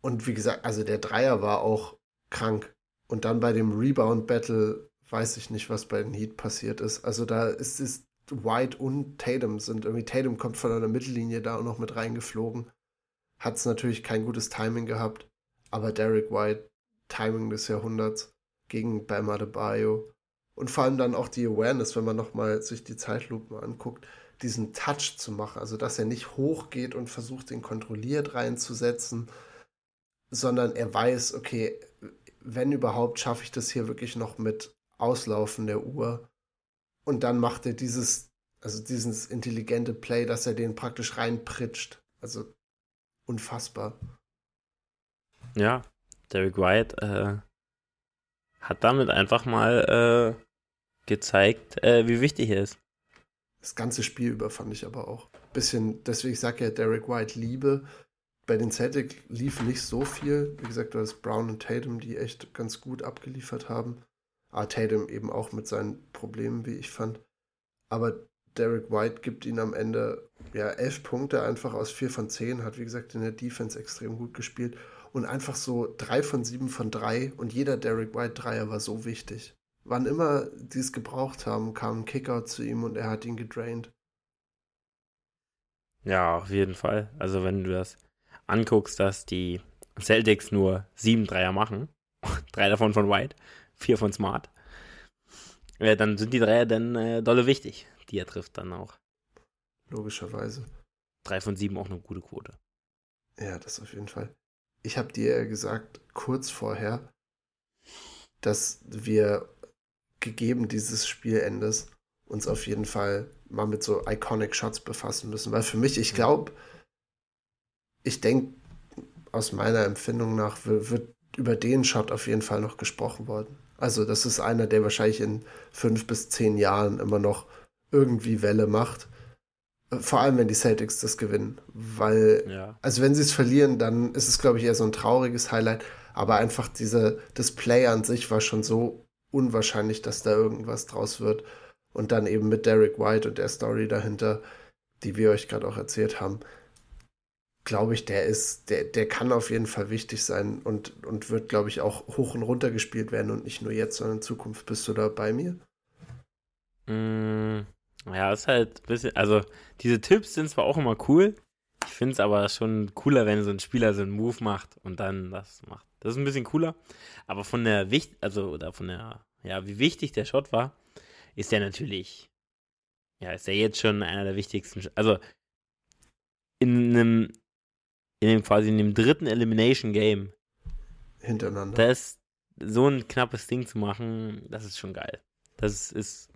Und wie gesagt, also der Dreier war auch krank. Und dann bei dem Rebound-Battle weiß ich nicht, was bei den Heat passiert ist. Also da ist es White und Tatum sind irgendwie, Tatum kommt von einer Mittellinie da auch noch mit reingeflogen hat es natürlich kein gutes Timing gehabt, aber Derek White, Timing des Jahrhunderts gegen Bam Adebayo und vor allem dann auch die Awareness, wenn man nochmal sich die Zeitlupen anguckt, diesen Touch zu machen, also dass er nicht hochgeht und versucht, den kontrolliert reinzusetzen, sondern er weiß, okay, wenn überhaupt, schaffe ich das hier wirklich noch mit Auslaufen der Uhr. Und dann macht er dieses, also dieses intelligente Play, dass er den praktisch reinpritscht. Also unfassbar. Ja, Derek White äh, hat damit einfach mal äh, gezeigt, äh, wie wichtig er ist. Das ganze Spiel über fand ich aber auch. Bisschen, deswegen sage ich ja Derek White Liebe. Bei den Celtics lief nicht so viel. Wie gesagt, du hast Brown und Tatum, die echt ganz gut abgeliefert haben. Ah, Tatum eben auch mit seinen Problemen, wie ich fand. Aber Derek White gibt ihnen am Ende ja elf Punkte einfach aus vier von zehn, hat wie gesagt in der Defense extrem gut gespielt und einfach so drei von sieben von drei und jeder Derek White Dreier war so wichtig. Wann immer die es gebraucht haben, kam ein Kickout zu ihm und er hat ihn gedraint. Ja, auf jeden Fall. Also wenn du das anguckst, dass die Celtics nur sieben Dreier machen, <laughs> drei davon von White, vier von Smart, äh, dann sind die Dreier dann äh, dolle wichtig, die er trifft dann auch. Logischerweise. Drei von sieben auch eine gute Quote. Ja, das auf jeden Fall. Ich habe dir ja gesagt, kurz vorher, dass wir gegeben dieses Spielendes uns auf jeden Fall mal mit so Iconic Shots befassen müssen. Weil für mich, ich glaube, ich denke, aus meiner Empfindung nach wird über den Shot auf jeden Fall noch gesprochen worden. Also das ist einer, der wahrscheinlich in fünf bis zehn Jahren immer noch irgendwie Welle macht. Vor allem, wenn die Celtics das gewinnen. Weil, ja. also wenn sie es verlieren, dann ist es, glaube ich, eher so ein trauriges Highlight. Aber einfach diese, das Play an sich war schon so unwahrscheinlich, dass da irgendwas draus wird. Und dann eben mit Derek White und der Story dahinter, die wir euch gerade auch erzählt haben, glaube ich, der ist, der, der kann auf jeden Fall wichtig sein und, und wird, glaube ich, auch hoch und runter gespielt werden und nicht nur jetzt, sondern in Zukunft. Bist du da bei mir? Mm, ja, ist halt ein bisschen, also diese Tipps sind zwar auch immer cool, ich finde es aber schon cooler, wenn so ein Spieler so einen Move macht und dann das macht. Das ist ein bisschen cooler, aber von der Wicht, also oder von der, ja, wie wichtig der Shot war, ist der natürlich, ja, ist der jetzt schon einer der wichtigsten, also in einem, in dem quasi in dem dritten Elimination Game hintereinander. Das so ein knappes Ding zu machen, das ist schon geil. Das ist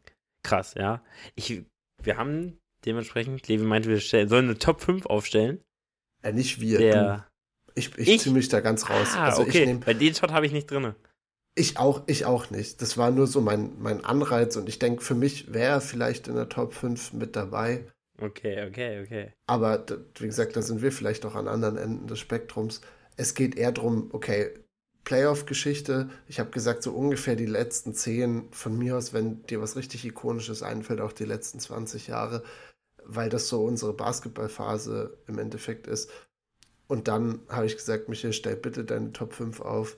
krass, ja. Ich, wir haben dementsprechend, Levi meinte, wir stellen, sollen eine Top 5 aufstellen. Ja, nicht wir. Der, ich, ich, ich ziehe mich da ganz raus. Ah, also okay. Nehm, Bei den Shot habe ich nicht drin. Ich auch, ich auch nicht. Das war nur so mein, mein Anreiz und ich denke, für mich wäre er vielleicht in der Top 5 mit dabei. Okay, okay, okay. Aber wie gesagt, da sind wir vielleicht auch an anderen Enden des Spektrums. Es geht eher darum, okay, Playoff-Geschichte. Ich habe gesagt, so ungefähr die letzten zehn von mir aus, wenn dir was richtig Ikonisches einfällt, auch die letzten 20 Jahre, weil das so unsere Basketballphase im Endeffekt ist. Und dann habe ich gesagt, Michael, stell bitte deine Top 5 auf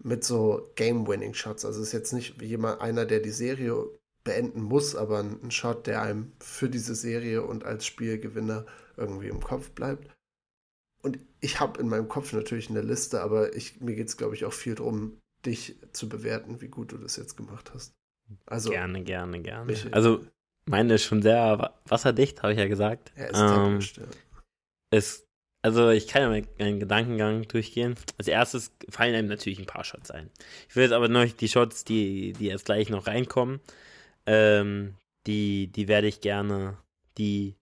mit so Game-Winning-Shots. Also es ist jetzt nicht jemand einer, der die Serie beenden muss, aber ein Shot, der einem für diese Serie und als Spielgewinner irgendwie im Kopf bleibt. Und ich habe in meinem Kopf natürlich eine Liste, aber ich, mir geht es, glaube ich, auch viel darum, dich zu bewerten, wie gut du das jetzt gemacht hast. Also, gerne, gerne, gerne. Mich, also, meine ist schon sehr wasserdicht, habe ich ja gesagt. Ja, ist ähm, ja. Es, also, ich kann ja meinen Gedankengang durchgehen. Als erstes fallen einem natürlich ein paar Shots ein. Ich will jetzt aber noch die Shots, die, die jetzt gleich noch reinkommen, ähm, die, die werde ich gerne, die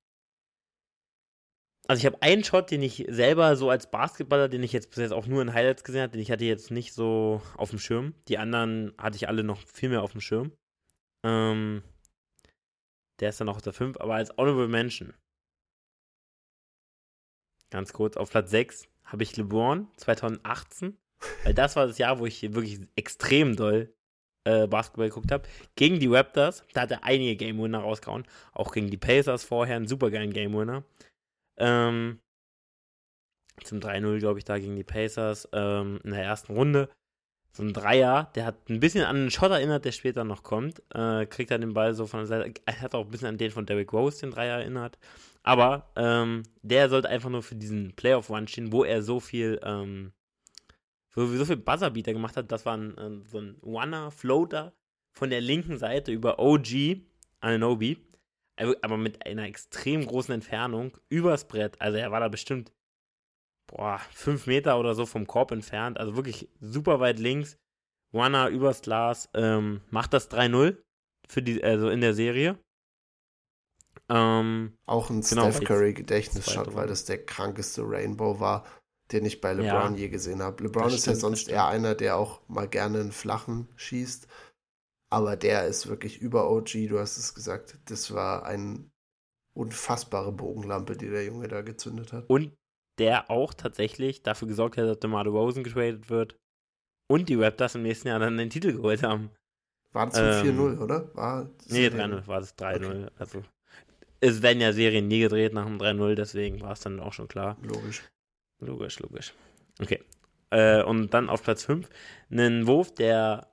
also ich habe einen Shot, den ich selber so als Basketballer, den ich jetzt bis jetzt auch nur in Highlights gesehen habe, den ich hatte jetzt nicht so auf dem Schirm. Die anderen hatte ich alle noch viel mehr auf dem Schirm. Ähm, der ist dann noch auf der 5, aber als Honorable Mention. Ganz kurz, auf Platz 6 habe ich LeBron 2018, weil das war das Jahr, wo ich wirklich extrem doll äh, Basketball geguckt habe. Gegen die Raptors, da hat er einige Game Winner rausgehauen. Auch gegen die Pacers vorher, einen super geilen Game Winner. Ähm, zum 3-0, glaube ich, da gegen die Pacers ähm, in der ersten Runde. So ein Dreier, der hat ein bisschen an einen Shot erinnert, der später noch kommt. Äh, kriegt er den Ball so von der Seite. Er hat auch ein bisschen an den von Derrick Rose, den Dreier erinnert. Aber ähm, der sollte einfach nur für diesen Playoff-Run stehen, wo er so viel, ähm, so, so viel Buzzerbeater gemacht hat. Das war ein, äh, so ein Wanna-Floater von der linken Seite über OG Ananobi aber mit einer extrem großen Entfernung übers Brett. Also er war da bestimmt, boah, fünf Meter oder so vom Korb entfernt. Also wirklich super weit links. Warner übers Glas ähm, macht das 3-0 für die, also in der Serie. Ähm, Auch ein genau, Steph Curry Gedächtnisshot, weil das der krankeste Rainbow war. den ich bei LeBron ja, je gesehen habe. LeBron ist ja sonst eher einer, der auch mal gerne einen flachen schießt. Aber der ist wirklich über OG, du hast es gesagt. Das war eine unfassbare Bogenlampe, die der Junge da gezündet hat. Und der auch tatsächlich dafür gesorgt hat, dass DeMar Rosen getradet wird und die Raptors im nächsten Jahr dann den Titel geholt haben. War das ähm, 4-0, oder? War nee, 3-0 war das 3-0. Okay. Also, es werden ja Serien nie gedreht nach dem 3-0, deswegen war es dann auch schon klar. Logisch. Logisch, logisch. Okay. Äh, und dann auf Platz 5 einen Wurf, der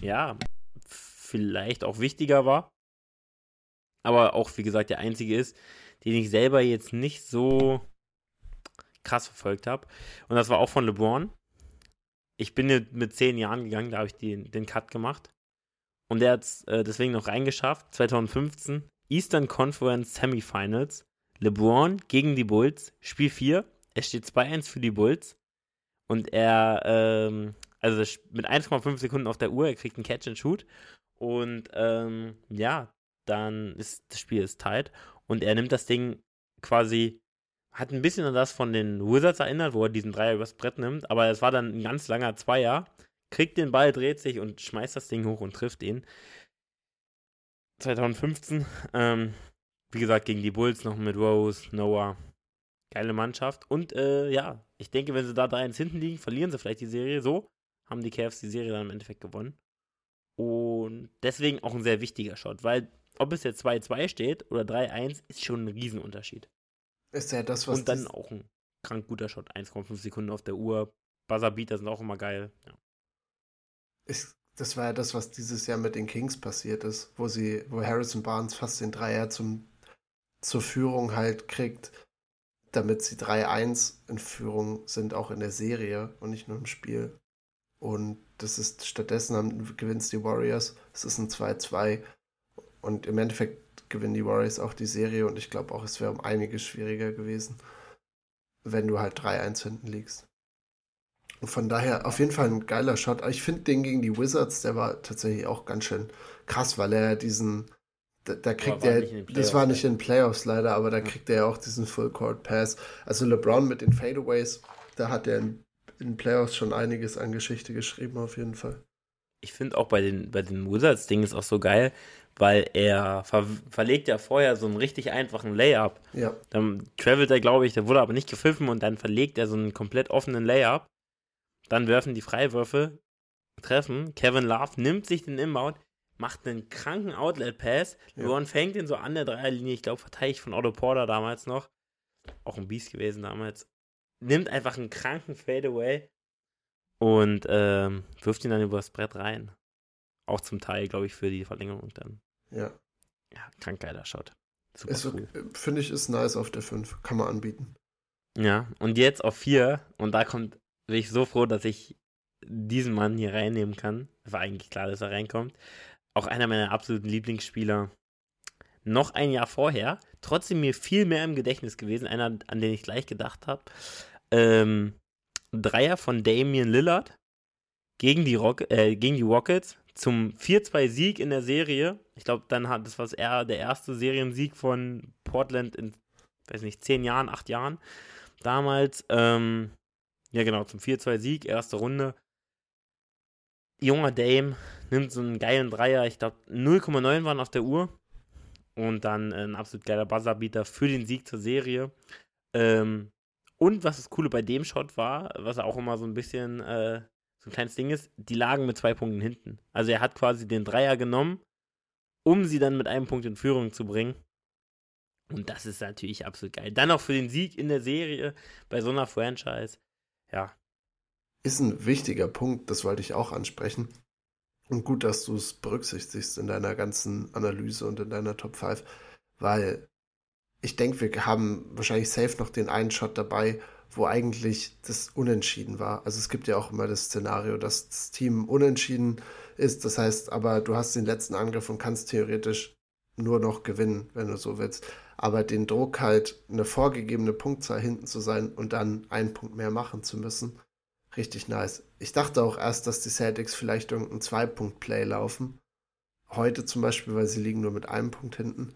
ja vielleicht auch wichtiger war, aber auch, wie gesagt, der einzige ist, den ich selber jetzt nicht so krass verfolgt habe. Und das war auch von LeBron ich bin mit zehn Jahren gegangen, da habe ich den, den Cut gemacht. Und der hat es äh, deswegen noch reingeschafft. 2015, Eastern Conference Semifinals. LeBron gegen die Bulls, Spiel 4. Es steht 2-1 für die Bulls. Und er, ähm, also mit 1,5 Sekunden auf der Uhr, er kriegt einen Catch and Shoot. Und ähm, ja, dann ist das Spiel ist tight. Und er nimmt das Ding quasi hat ein bisschen an das von den Wizards erinnert, wo er diesen Dreier übers Brett nimmt, aber es war dann ein ganz langer Zweier. Kriegt den Ball, dreht sich und schmeißt das Ding hoch und trifft ihn. 2015, ähm, wie gesagt, gegen die Bulls noch mit Rose, Noah. Geile Mannschaft. Und äh, ja, ich denke, wenn sie da 3-1 hinten liegen, verlieren sie vielleicht die Serie. So haben die Cavs die Serie dann im Endeffekt gewonnen. Und deswegen auch ein sehr wichtiger Shot, weil ob es jetzt 2-2 steht oder 3-1, ist schon ein Riesenunterschied. Ist ja das, was. Und dann auch ein krank guter Shot. 1,5 Sekunden auf der Uhr. Buzzerbeater sind auch immer geil. Ja. Ist, das war ja das, was dieses Jahr mit den Kings passiert ist, wo sie, wo Harrison Barnes fast den Dreier zum, zur Führung halt kriegt, damit sie 3-1 in Führung sind, auch in der Serie und nicht nur im Spiel. Und das ist stattdessen haben, gewinnt die Warriors. Es ist ein 2-2. Und im Endeffekt gewinnen die Warriors auch die Serie und ich glaube auch, es wäre um einiges schwieriger gewesen, wenn du halt 3-1 hinten liegst. Und von daher auf jeden Fall ein geiler Shot. Ich finde den gegen die Wizards, der war tatsächlich auch ganz schön krass, weil er diesen, da, da kriegt er, das war nicht in den Playoffs leider, aber da kriegt er ja auch diesen Full Court Pass. Also LeBron mit den Fadeaways, da hat er in, in Playoffs schon einiges an Geschichte geschrieben, auf jeden Fall. Ich finde auch bei den, bei den Wizards-Ding ist auch so geil, weil er ver verlegt ja vorher so einen richtig einfachen Layup. Ja. Dann travelt er, glaube ich, der wurde aber nicht gepfiffen und dann verlegt er so einen komplett offenen Layup. Dann werfen die Freiwürfe, treffen. Kevin Love nimmt sich den Inbound, macht einen kranken Outlet-Pass. Ja. Fängt ihn so an der Dreierlinie, ich glaube, verteidigt von Otto Porter damals noch. Auch ein Biest gewesen damals. Nimmt einfach einen kranken Fadeaway und ähm, wirft ihn dann übers Brett rein. Auch zum Teil, glaube ich, für die Verlängerung dann. Ja. Ja, krank geiler Shot. Super cool. Finde ich, ist nice auf der 5. Kann man anbieten. Ja, und jetzt auf 4. Und da kommt, bin ich so froh, dass ich diesen Mann hier reinnehmen kann. War eigentlich klar, dass er reinkommt. Auch einer meiner absoluten Lieblingsspieler. Noch ein Jahr vorher. Trotzdem mir viel mehr im Gedächtnis gewesen. Einer, an den ich gleich gedacht habe. Ähm, Dreier von Damian Lillard gegen die, Rock äh, gegen die Rockets zum 4-2-Sieg in der Serie. Ich glaube, dann hat das war eher der erste Seriensieg von Portland in, weiß nicht, zehn Jahren, acht Jahren. Damals, ähm, ja genau, zum 4-2-Sieg, erste Runde. Junger Dame nimmt so einen geilen Dreier, ich glaube 0,9 waren auf der Uhr. Und dann ein absolut geiler Buzzerbeater für den Sieg zur Serie. Ähm, und was das Coole bei dem Shot war, was auch immer so ein bisschen äh, so ein kleines Ding ist, die lagen mit zwei Punkten hinten. Also er hat quasi den Dreier genommen, um sie dann mit einem Punkt in Führung zu bringen. Und das ist natürlich absolut geil. Dann auch für den Sieg in der Serie bei so einer Franchise. Ja. Ist ein wichtiger Punkt, das wollte ich auch ansprechen. Und gut, dass du es berücksichtigst in deiner ganzen Analyse und in deiner Top 5, weil ich denke, wir haben wahrscheinlich safe noch den einen Shot dabei, wo eigentlich das unentschieden war. Also es gibt ja auch immer das Szenario, dass das Team unentschieden ist. Das heißt, aber du hast den letzten Angriff und kannst theoretisch nur noch gewinnen, wenn du so willst. Aber den Druck halt, eine vorgegebene Punktzahl hinten zu sein und dann einen Punkt mehr machen zu müssen, richtig nice. Ich dachte auch erst, dass die Celtics vielleicht irgendein Zwei-Punkt-Play laufen. Heute zum Beispiel, weil sie liegen nur mit einem Punkt hinten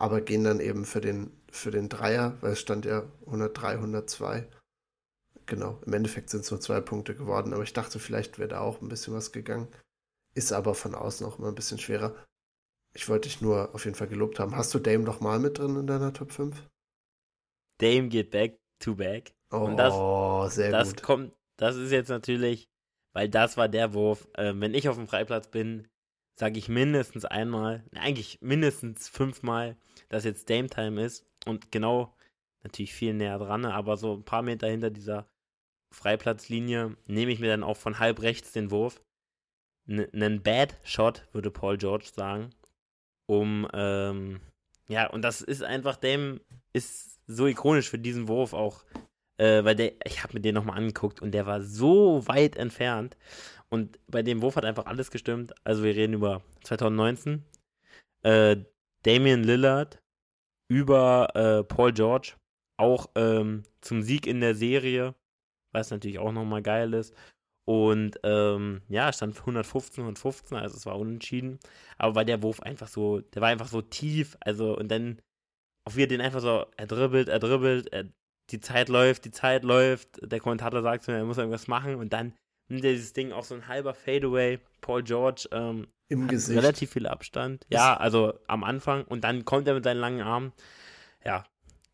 aber gehen dann eben für den, für den Dreier, weil es stand ja 103, 102 genau. Im Endeffekt sind es nur zwei Punkte geworden, aber ich dachte, vielleicht wäre da auch ein bisschen was gegangen. Ist aber von außen auch immer ein bisschen schwerer. Ich wollte dich nur auf jeden Fall gelobt haben. Hast du Dame noch mal mit drin in deiner Top 5? Dame geht back to back. Oh, Und das, sehr das gut. kommt, das ist jetzt natürlich, weil das war der Wurf. Äh, wenn ich auf dem Freiplatz bin, sage ich mindestens einmal, eigentlich mindestens fünfmal, dass jetzt Dame Time ist. Und genau, natürlich viel näher dran, aber so ein paar Meter hinter dieser Freiplatzlinie nehme ich mir dann auch von halb rechts den Wurf. Einen Bad Shot, würde Paul George sagen. Um, ähm, ja, und das ist einfach, Dame ist so ikonisch für diesen Wurf auch. Äh, weil der, ich habe mir den nochmal angeguckt und der war so weit entfernt. Und bei dem Wurf hat einfach alles gestimmt. Also wir reden über 2019. Äh, Damian Lillard über äh, Paul George. Auch ähm, zum Sieg in der Serie, was natürlich auch nochmal geil ist. Und ähm, ja, stand 115, 115, also es war unentschieden. Aber weil der Wurf einfach so, der war einfach so tief, also und dann auf wie er den einfach so, er dribbelt, er dribbelt, er, die Zeit läuft, die Zeit läuft, der Kommentator sagt zu mir, er muss irgendwas machen und dann nimmt er dieses Ding auch so ein halber Fadeaway, Paul George, ähm, Im Gesicht. relativ viel Abstand. Ja, also am Anfang und dann kommt er mit seinen langen Armen. Ja,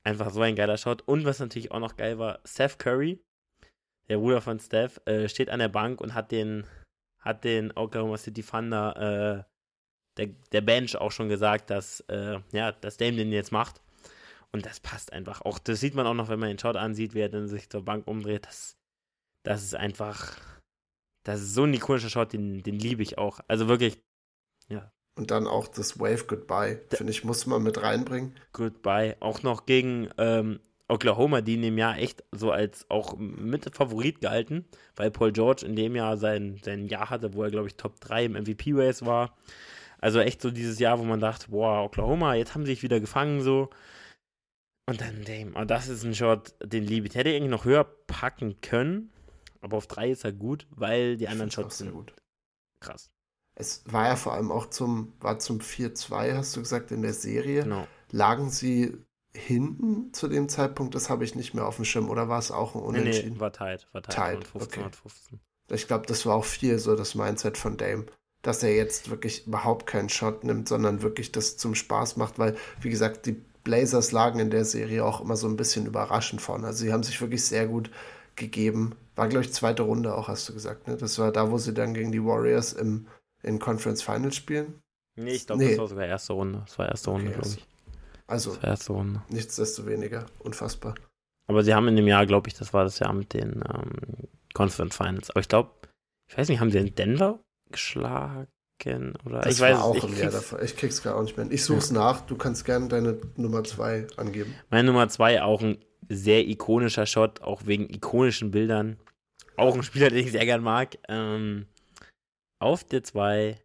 einfach so ein geiler Shot. Und was natürlich auch noch geil war, Seth Curry, der Bruder von Steph, äh, steht an der Bank und hat den, hat den Oklahoma City Thunder, äh, der, der Bench auch schon gesagt, dass, äh, ja, dass Dame den jetzt macht. Und das passt einfach. Auch das sieht man auch noch, wenn man den Shot ansieht, wie er dann sich zur Bank umdreht. Das, das ist einfach, das ist so ein ikonischer Shot, den, den liebe ich auch. Also wirklich, ja, Und dann auch das Wave Goodbye, finde ich, muss man mit reinbringen. Goodbye. Auch noch gegen ähm, Oklahoma, die in dem Jahr echt so als auch mit Favorit gehalten, weil Paul George in dem Jahr sein, sein Jahr hatte, wo er, glaube ich, Top 3 im MVP-Race war. Also echt so dieses Jahr, wo man dachte, boah, Oklahoma, jetzt haben sie sich wieder gefangen, so. Und dann Dame. Und das ist ein Shot, den liebe ich. Hätte ich eigentlich noch höher packen können, aber auf 3 ist er gut, weil die anderen Shots sind gut. krass. Es war ja vor allem auch zum, war zum 4-2, hast du gesagt, in der Serie. Genau. Lagen sie hinten zu dem Zeitpunkt? Das habe ich nicht mehr auf dem Schirm. Oder war es auch ein Nee, Unentschieden? nee, war tight. War tight. Tight, 115, okay. 115. Ich glaube, das war auch viel so das Mindset von Dame, dass er jetzt wirklich überhaupt keinen Shot nimmt, sondern wirklich das zum Spaß macht, weil, wie gesagt, die Blazers lagen in der Serie auch immer so ein bisschen überraschend vorne. Also sie haben sich wirklich sehr gut gegeben. War, glaube ich, zweite Runde auch, hast du gesagt, ne? Das war da, wo sie dann gegen die Warriors im, in Conference Finals spielen. Nee, ich glaube, Nee. das war sogar erste Runde. Das war erste Runde, Okay, glaube ich. Also, Das war erste Runde. nichtsdestoweniger, unfassbar. Aber sie haben in dem Jahr, glaube ich, das war das Jahr mit den ähm, Conference Finals. Aber ich glaube, ich weiß nicht, haben sie in Denver geschlagen? Oder Das ich weiß auch ich im Jahr davor. Ich krieg's gar nicht mehr. Ich such's nach. Du kannst gerne deine Nummer zwei angeben. Meine Nummer zwei auch ein sehr ikonischer Shot, auch wegen ikonischen Bildern. Auch ein Spieler, den ich sehr gern mag. Ähm, auf der 2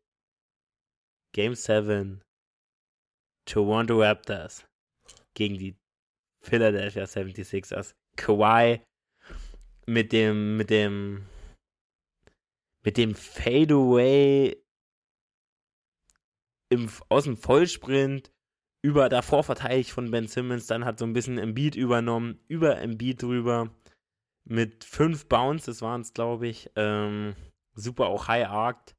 Game 7 Toronto Raptors gegen die Philadelphia 76ers. Kawhi mit dem, mit dem, mit dem Fadeaway im, aus dem Vollsprint über davor verteidigt von Ben Simmons, dann hat so ein bisschen Embiid übernommen, über Embiid drüber mit fünf Bounces waren es, glaube ich, ähm, super auch high arced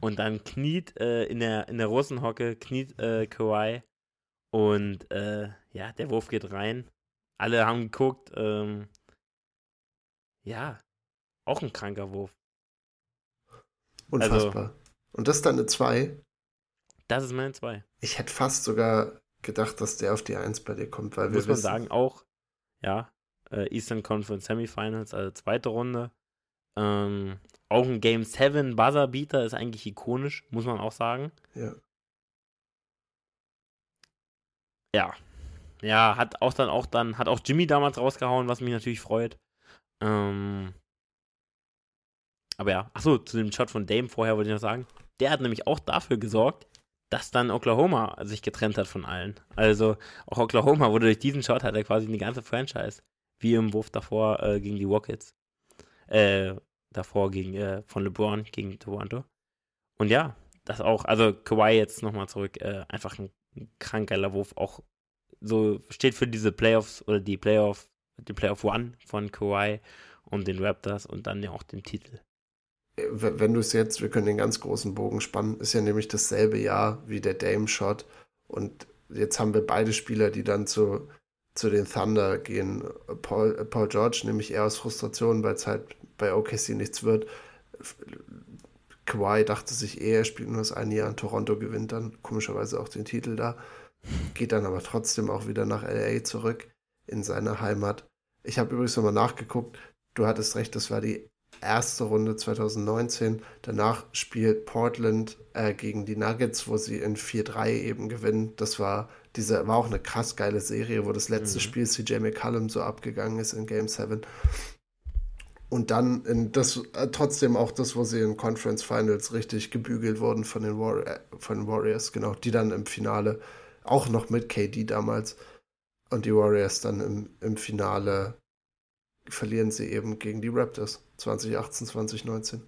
und dann kniet äh, in der in der Russenhocke kniet äh, Kawhi und äh, ja, der Wurf geht rein. Alle haben geguckt, ähm, ja, auch ein kranker Wurf. Also Unfassbar. Und das ist dann eine 2. Das ist meine zwei. Ich hätte fast sogar gedacht, dass der auf die 1 bei dir kommt, weil wir muss man sagen, auch, ja, äh, Eastern Conference Semifinals, also zweite Runde. Ähm, auch ein Game 7 Buzzer-Beater ist eigentlich ikonisch, muss man auch sagen. Ja. Ja. Ja, hat auch dann auch dann, hat auch Jimmy damals rausgehauen, was mich natürlich freut. Ähm, aber ja, achso, zu dem Shot von Dame vorher wollte ich noch sagen, der hat nämlich auch dafür gesorgt, dass dann Oklahoma sich getrennt hat von allen. Also auch Oklahoma wurde durch diesen Shot hat er quasi eine ganze Franchise, wie im Wurf davor äh, gegen die Rockets. Äh, davor gegen, äh, von LeBron gegen Toronto. Und ja, das auch, also Kawhi jetzt nochmal zurück, äh, einfach ein, ein krank geiler Wurf, auch so steht für diese Playoffs oder die Playoff, die Playoff One von Kawhi und den Raptors und dann ja auch den Titel. Äh, wenn du es jetzt, wir können den ganz großen Bogen spannen, ist ja nämlich dasselbe Jahr wie der Dame-Shot. Und jetzt haben wir beide Spieler, die dann zu, zu den Thunder gehen. Paul, Paul George nämlich eher aus Frustration, weil es halt bei OKC nichts wird. Kawhi dachte sich eher, er spielt nur das eine Jahr in Toronto, gewinnt dann komischerweise auch den Titel da. Geht dann aber trotzdem auch wieder nach LA zurück in seine Heimat. Ich habe übrigens nochmal nachgeguckt. Du hattest recht, das war die erste Runde 2019. Danach spielt Portland äh, gegen die Nuggets, wo sie in 4-3 eben gewinnen. Das war diese, war auch eine krass geile Serie, wo das letzte mhm. Spiel CJ McCallum so abgegangen ist in Game 7. Und dann in das, äh, trotzdem auch das, wo sie in Conference Finals richtig gebügelt wurden von den, War äh, von den Warriors, genau, die dann im Finale, auch noch mit KD damals, und die Warriors dann im, im Finale verlieren sie eben gegen die Raptors 2018, 2019.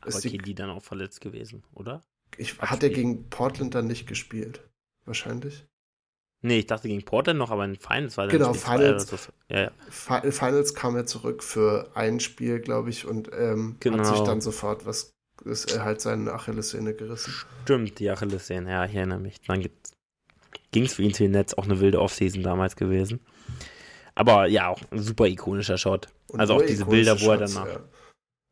Aber ist die, dann auch verletzt gewesen, oder? Ich, hat er gegen Portland dann nicht gespielt? Wahrscheinlich. Nee, ich dachte gegen Portland noch, aber in Finals war der Genau, Finals, so. ja, ja. Finals kam er zurück für ein Spiel, glaube ich, und ähm, genau. hat sich genau. dann sofort was, ist er halt seine Achillessehne gerissen. Stimmt, die Achillessehne, ja, ich erinnere mich. Dann ging es für ihn zu den Netz auch eine wilde Offseason damals gewesen. Aber ja, auch ein super ikonischer Shot. Und also auch diese Bilder, wo er danach. Ja.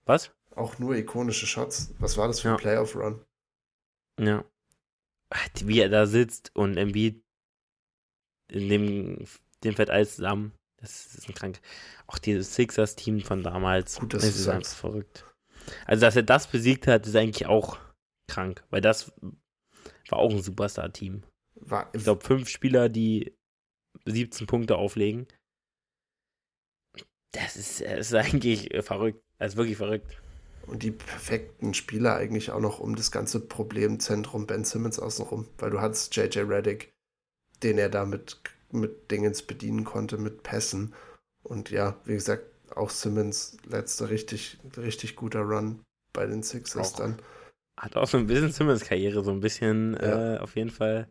Was? Auch nur ikonische Shots. Was war das für ein ja. Playoff-Run? Ja. Wie er da sitzt und Embiid in dem, dem fällt alles zusammen. Das ist ein krank. Auch dieses Sixers-Team von damals. Gut, das ist einfach verrückt. Also, dass er das besiegt hat, ist eigentlich auch krank, weil das war auch ein Superstar-Team. Ich glaube, fünf Spieler, die 17 Punkte auflegen. Das ist, das ist eigentlich verrückt. Das ist wirklich verrückt. Und die perfekten Spieler eigentlich auch noch um das ganze Problemzentrum Ben Simmons außenrum, weil du hattest JJ Reddick, den er da mit, mit Dingens bedienen konnte, mit Pässen. Und ja, wie gesagt, auch Simmons letzter richtig, richtig guter Run bei den Sixers auch, dann. Hat auch so ein bisschen Simmons Karriere so ein bisschen ja. äh, auf jeden Fall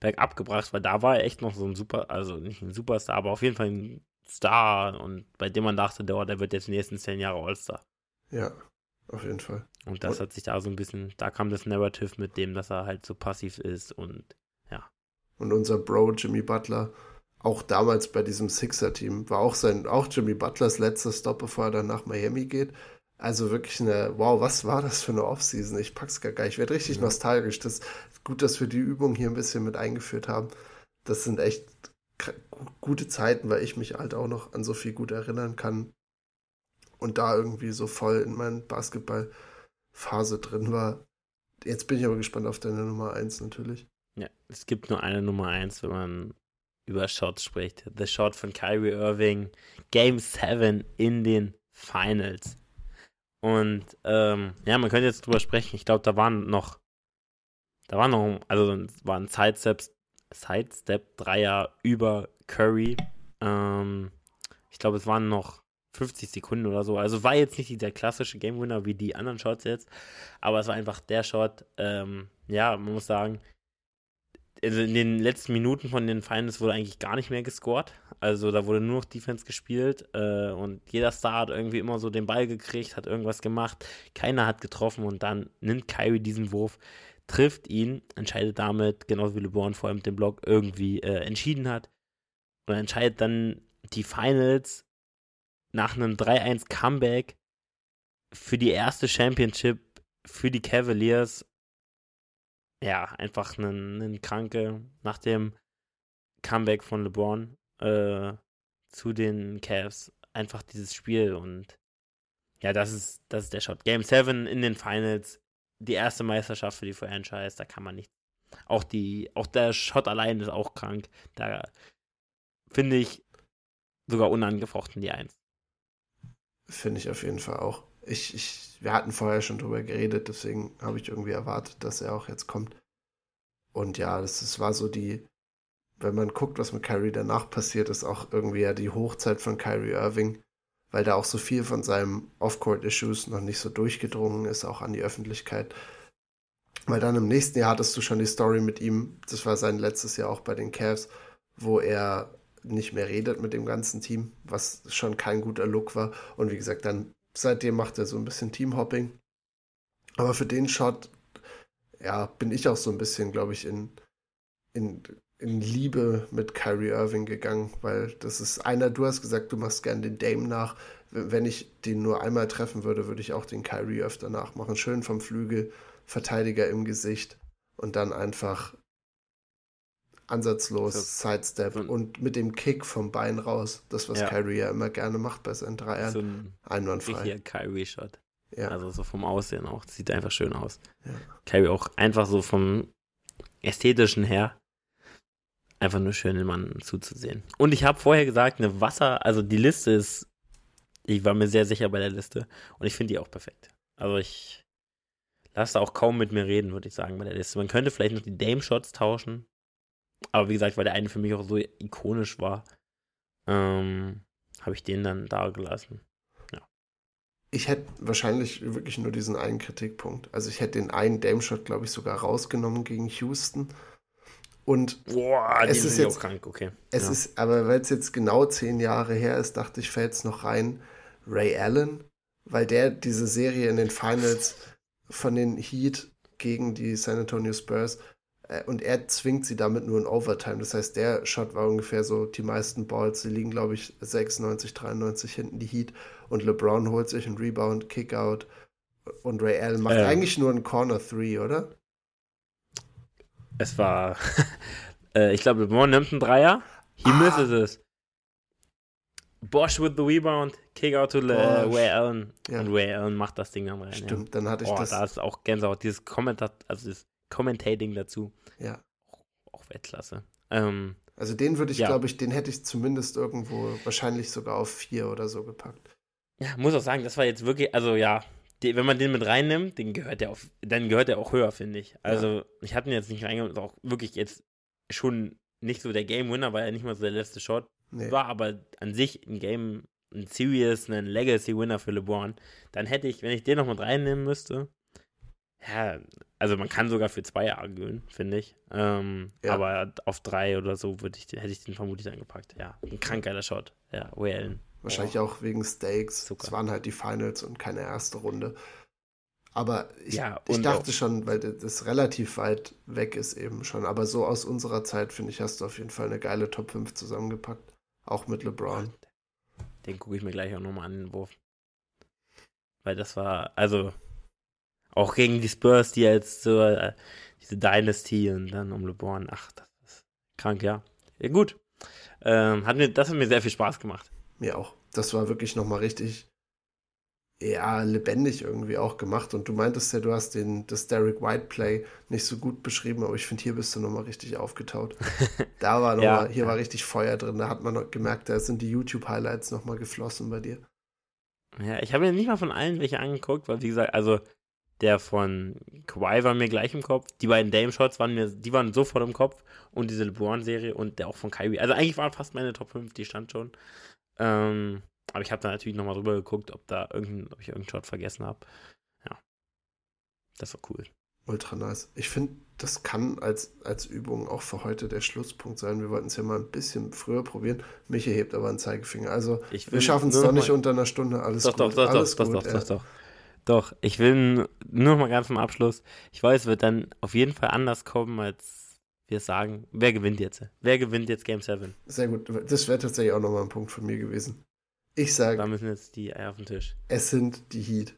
bergab gebracht, weil da war er echt noch so ein super, also nicht ein Superstar, aber auf jeden Fall ein Star und bei dem man dachte, der, der wird jetzt die nächsten zehn Jahre All-Star. Ja, auf jeden Fall. Und das und, hat sich da so ein bisschen, da kam das Narrative mit dem, dass er halt so passiv ist und ja. Und unser Bro Jimmy Butler, auch damals bei diesem Sixer-Team, war auch sein, auch Jimmy Butlers letzter Stop, bevor er dann nach Miami geht. Also wirklich eine, wow, was war das für eine Offseason? Ich pack's gar nicht. Ich werde richtig ja. nostalgisch. Das ist gut, dass wir die Übung hier ein bisschen mit eingeführt haben. Das sind echt gute Zeiten, weil ich mich halt auch noch an so viel gut erinnern kann und da irgendwie so voll in meiner Basketballphase drin war. Jetzt bin ich aber gespannt auf deine Nummer 1 natürlich. Ja, es gibt nur eine Nummer 1, wenn man über Shots spricht. The Shot von Kyrie Irving, Game 7 in den Finals. Und ähm, ja, man könnte jetzt drüber sprechen. Ich glaube, da waren noch, da waren noch, also waren Sidesteps, Sidestep Dreier über Curry. Ähm, ich glaube, es waren noch 50 Sekunden oder so. Also war jetzt nicht der klassische Game Winner wie die anderen Shots jetzt, aber es war einfach der Shot. Ähm, ja, man muss sagen, also in den letzten Minuten von den Finals wurde eigentlich gar nicht mehr gescored. Also da wurde nur noch Defense gespielt äh, und jeder Star hat irgendwie immer so den Ball gekriegt, hat irgendwas gemacht. Keiner hat getroffen und dann nimmt Kyrie diesen Wurf, trifft ihn, entscheidet damit, genauso wie LeBron vor allem den Block irgendwie äh, entschieden hat. Und entscheidet dann die Finals nach einem 3-1 Comeback für die erste Championship für die Cavaliers. Ja, einfach ein, Kranke nach dem Comeback von LeBron äh, zu den Cavs. Einfach dieses Spiel und ja, das ist, das ist der Shot. Game 7 in den Finals, die erste Meisterschaft für die Franchise, da kann man nicht. Auch die, auch der Shot allein ist auch krank. Da finde ich sogar unangefochten die Eins. Finde ich auf jeden Fall auch. Ich, ich, wir hatten vorher schon drüber geredet, deswegen habe ich irgendwie erwartet, dass er auch jetzt kommt. Und ja, das, das war so die, wenn man guckt, was mit Kyrie danach passiert, ist auch irgendwie ja die Hochzeit von Kyrie Irving, weil da auch so viel von seinem Off-Court-Issues noch nicht so durchgedrungen ist, auch an die Öffentlichkeit. Weil dann im nächsten Jahr hattest du schon die Story mit ihm, das war sein letztes Jahr auch bei den Cavs, wo er nicht mehr redet mit dem ganzen Team, was schon kein guter Look war. Und wie gesagt, dann seitdem macht er so ein bisschen Teamhopping. Aber für den Shot, ja, bin ich auch so ein bisschen, glaube ich, in, in, in Liebe mit Kyrie Irving gegangen, weil das ist einer, du hast gesagt, du machst gern den Dame nach. Wenn ich den nur einmal treffen würde, würde ich auch den Kyrie öfter nachmachen. Schön vom Flügel, Verteidiger im Gesicht und dann einfach ansatzlos, so, Sidestep so und mit dem Kick vom Bein raus. Das, was ja. Kyrie ja immer gerne macht bei seinen Dreiern. So ein einwandfrei. Kyrie-Shot. Ja. Also so vom Aussehen auch. Sieht einfach schön aus. Ja. Kyrie auch einfach so vom ästhetischen her einfach nur schön, den Mann zuzusehen. Und ich habe vorher gesagt, eine Wasser, also die Liste ist, ich war mir sehr sicher bei der Liste und ich finde die auch perfekt. Also ich lasse auch kaum mit mir reden, würde ich sagen, bei der Liste. Man könnte vielleicht noch die Dame-Shots tauschen, aber wie gesagt, weil der eine für mich auch so ikonisch war, ähm, habe ich den dann da gelassen. Ich hätte wahrscheinlich wirklich nur diesen einen Kritikpunkt. Also ich hätte den einen Dame-Shot, glaube ich, sogar rausgenommen gegen Houston. Und Boah, es ist jetzt krank, okay. Es ja. ist, aber weil es jetzt genau zehn Jahre her ist, dachte ich, fällt es noch rein. Ray Allen, weil der diese Serie in den Finals von den Heat gegen die San Antonio Spurs äh, und er zwingt sie damit nur in Overtime. Das heißt, der Shot war ungefähr so die meisten Balls. Sie liegen, glaube ich, 96, 93 hinten die Heat. Und LeBron holt sich einen Rebound, Kickout. Und Ray Allen macht ähm, eigentlich nur einen Corner 3, oder? Es war, <laughs> äh, ich glaube, LeBron nimmt einen Dreier. He ah. misses es. Bosch with the rebound, kick out to. Ray Allen. Ja. Und Ray Allen macht das Ding dann rein. Stimmt, ja. dann hatte ich oh, das. Da ist auch Gänsehaut. Dieses Kommentar, also das Commentating dazu. Ja. Auch, auch Weltklasse. Ähm, also den würde ich, ja. glaube ich, den hätte ich zumindest irgendwo wahrscheinlich sogar auf vier oder so gepackt. Ja, muss auch sagen, das war jetzt wirklich, also ja, die, wenn man den mit reinnimmt, den gehört der auf, dann gehört der auch höher, finde ich. Also ja. ich hatte ihn jetzt nicht reingenommen, auch wirklich jetzt schon nicht so der Game Winner, war ja nicht mal so der letzte Shot. Nee. War aber an sich ein Game, ein Serious, ein Legacy Winner für LeBron. Dann hätte ich, wenn ich den noch mit reinnehmen müsste, ja, also man kann sogar für zwei argwöhnen, finde ich. Ähm, ja. Aber auf drei oder so würde ich, hätte ich den vermutlich angepackt. Ja, ein kranker Shot. Ja, Whalen. Wahrscheinlich oh. auch wegen Stakes. Es waren halt die Finals und keine erste Runde. Aber ich, ja, ich dachte auch. schon, weil das relativ weit weg ist eben schon. Aber so aus unserer Zeit, finde ich, hast du auf jeden Fall eine geile Top 5 zusammengepackt. Auch mit LeBron. Den gucke ich mir gleich auch nochmal an, den Wurf. Weil das war, also auch gegen die Spurs, die jetzt so, äh, diese Dynasty und dann um LeBron. Ach, das ist krank, ja. Ja, gut. Ähm, hat mir, das hat mir sehr viel Spaß gemacht. Mir auch. Das war wirklich nochmal richtig, ja, lebendig irgendwie auch gemacht. Und du meintest ja, du hast den, das Derek White Play nicht so gut beschrieben, aber ich finde, hier bist du nochmal richtig aufgetaut. <laughs> Da war nochmal, ja, hier ja. war richtig Feuer drin. Da hat man noch gemerkt, da sind die YouTube-Highlights nochmal geflossen bei dir. Ja, ich habe mir nicht mal von allen welche angeguckt, weil wie gesagt, also der von Kawhi war mir gleich im Kopf. Die beiden Dame-Shots waren mir, die waren sofort im Kopf. Und diese LeBron-Serie und der auch von Kyrie. Also eigentlich waren fast meine Top 5, die stand schon. Ähm, aber ich habe da natürlich nochmal drüber geguckt, ob da irgendein, ob ich irgendeinen Shot vergessen habe. Ja. Das war cool. Ultra nice. Ich finde, das kann als, als Übung auch für heute der Schlusspunkt sein. Wir wollten es ja mal ein bisschen früher probieren. Michi hebt aber einen Zeigefinger. Also, wir schaffen es doch nicht unter einer Stunde. Alles doch, gut. Doch, doch, Alles doch, gut, doch, doch, doch, doch. Doch, ich will nur noch mal ganz zum Abschluss. Ich weiß, es wird dann auf jeden Fall anders kommen, als wir sagen. Wer gewinnt jetzt? Wer gewinnt jetzt Game 7? Sehr gut. Das wäre tatsächlich auch nochmal ein Punkt von mir gewesen. Ich sage. Da müssen jetzt die Eier auf den Tisch. Es sind die Heat.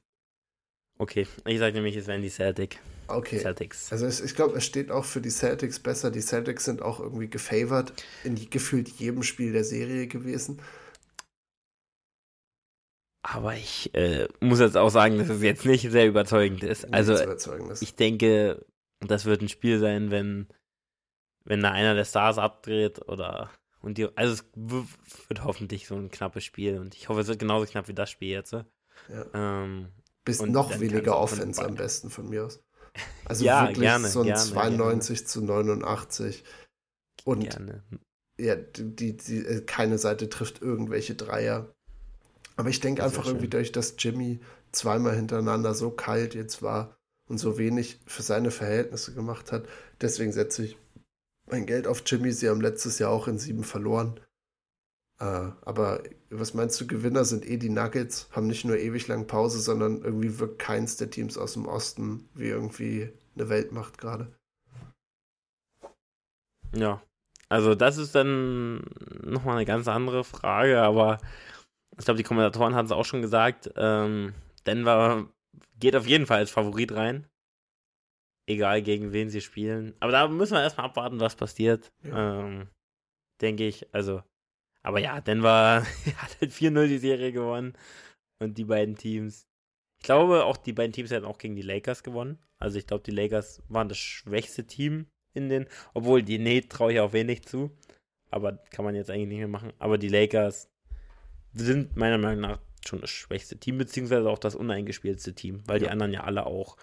Okay, ich sage nämlich, es wären die Celtic. Okay. Celtics. Also es, ich glaube, es steht auch für die Celtics besser. Die Celtics sind auch irgendwie gefavored in gefühlt jedem Spiel der Serie gewesen. Aber ich äh, muss jetzt auch sagen, dass es jetzt nicht sehr überzeugend ist. Also ich denke, das wird ein Spiel sein, wenn, wenn da einer der Stars abdreht oder und die, also es wird hoffentlich so ein knappes Spiel und ich hoffe, es wird genauso knapp wie das Spiel jetzt. Ja. Ähm, Bis noch weniger Offense am besten von mir aus. Also <laughs> ja, wirklich gerne, so ein gerne, 92 gerne. zu 89 und gerne. ja, die, die, die, äh, keine Seite trifft irgendwelche Dreier. Aber ich denke einfach irgendwie durch, dass Jimmy zweimal hintereinander so kalt jetzt war und so wenig für seine Verhältnisse gemacht hat. Deswegen setze ich mein Geld auf Jimmy. Sie haben letztes Jahr auch in sieben verloren. Äh, aber was meinst du, Gewinner sind eh die Nuggets, haben nicht nur ewig lang Pause, sondern irgendwie wirkt keins der Teams aus dem Osten wie irgendwie eine Weltmacht gerade. Ja, also das ist dann nochmal eine ganz andere Frage, aber ich glaube, die Kommentatoren hatten es auch schon gesagt, ähm, Denver geht auf jeden Fall als Favorit rein. Egal gegen wen sie spielen. Aber da müssen wir erstmal abwarten, was passiert. Ja. Ähm, Denke ich. Also, aber ja, Denver <laughs> hat halt 4-0 die Serie gewonnen. Und die beiden Teams. Ich glaube, auch die beiden Teams hätten auch gegen die Lakers gewonnen. Also ich glaube, die Lakers waren das schwächste Team in den, obwohl die nee, traue ich auch wenig zu. Aber kann man jetzt eigentlich nicht mehr machen. Aber die Lakers sind meiner Meinung nach schon das schwächste Team, beziehungsweise auch das uneingespielteste Team, weil ja. die anderen ja alle auch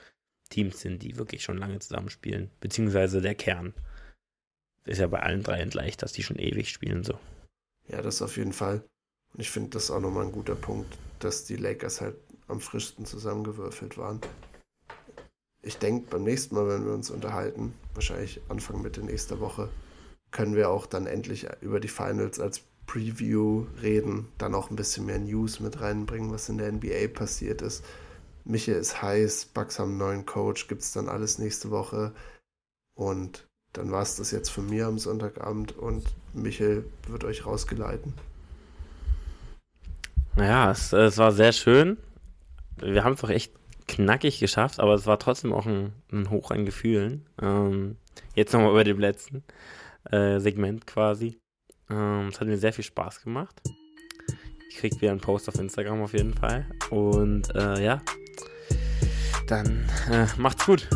Teams sind, die wirklich schon lange zusammenspielen. Beziehungsweise der Kern. Ist ja bei allen drei leicht, dass die schon ewig spielen so. Ja, das auf jeden Fall. Und ich finde das auch nochmal ein guter Punkt, dass die Lakers halt am frischsten zusammengewürfelt waren. Ich denke, beim nächsten Mal, wenn wir uns unterhalten, wahrscheinlich Anfang Mitte nächster Woche, können wir auch dann endlich über die Finals als Preview reden, dann auch ein bisschen mehr News mit reinbringen, was in der NBA passiert ist. Michael ist heiß, Bucks haben einen neuen Coach, gibt es dann alles nächste Woche. Und dann war es das jetzt von mir am Sonntagabend und Michael wird euch rausgeleiten. Naja, es, es war sehr schön. Wir haben es doch echt knackig geschafft, aber es war trotzdem auch ein, ein Hoch an Gefühlen. Ähm, jetzt nochmal über dem letzten äh, Segment quasi. Ähm, es hat mir sehr viel Spaß gemacht. Ich krieg wieder einen Post auf Instagram auf jeden Fall. Und äh, ja, dann äh, macht's gut.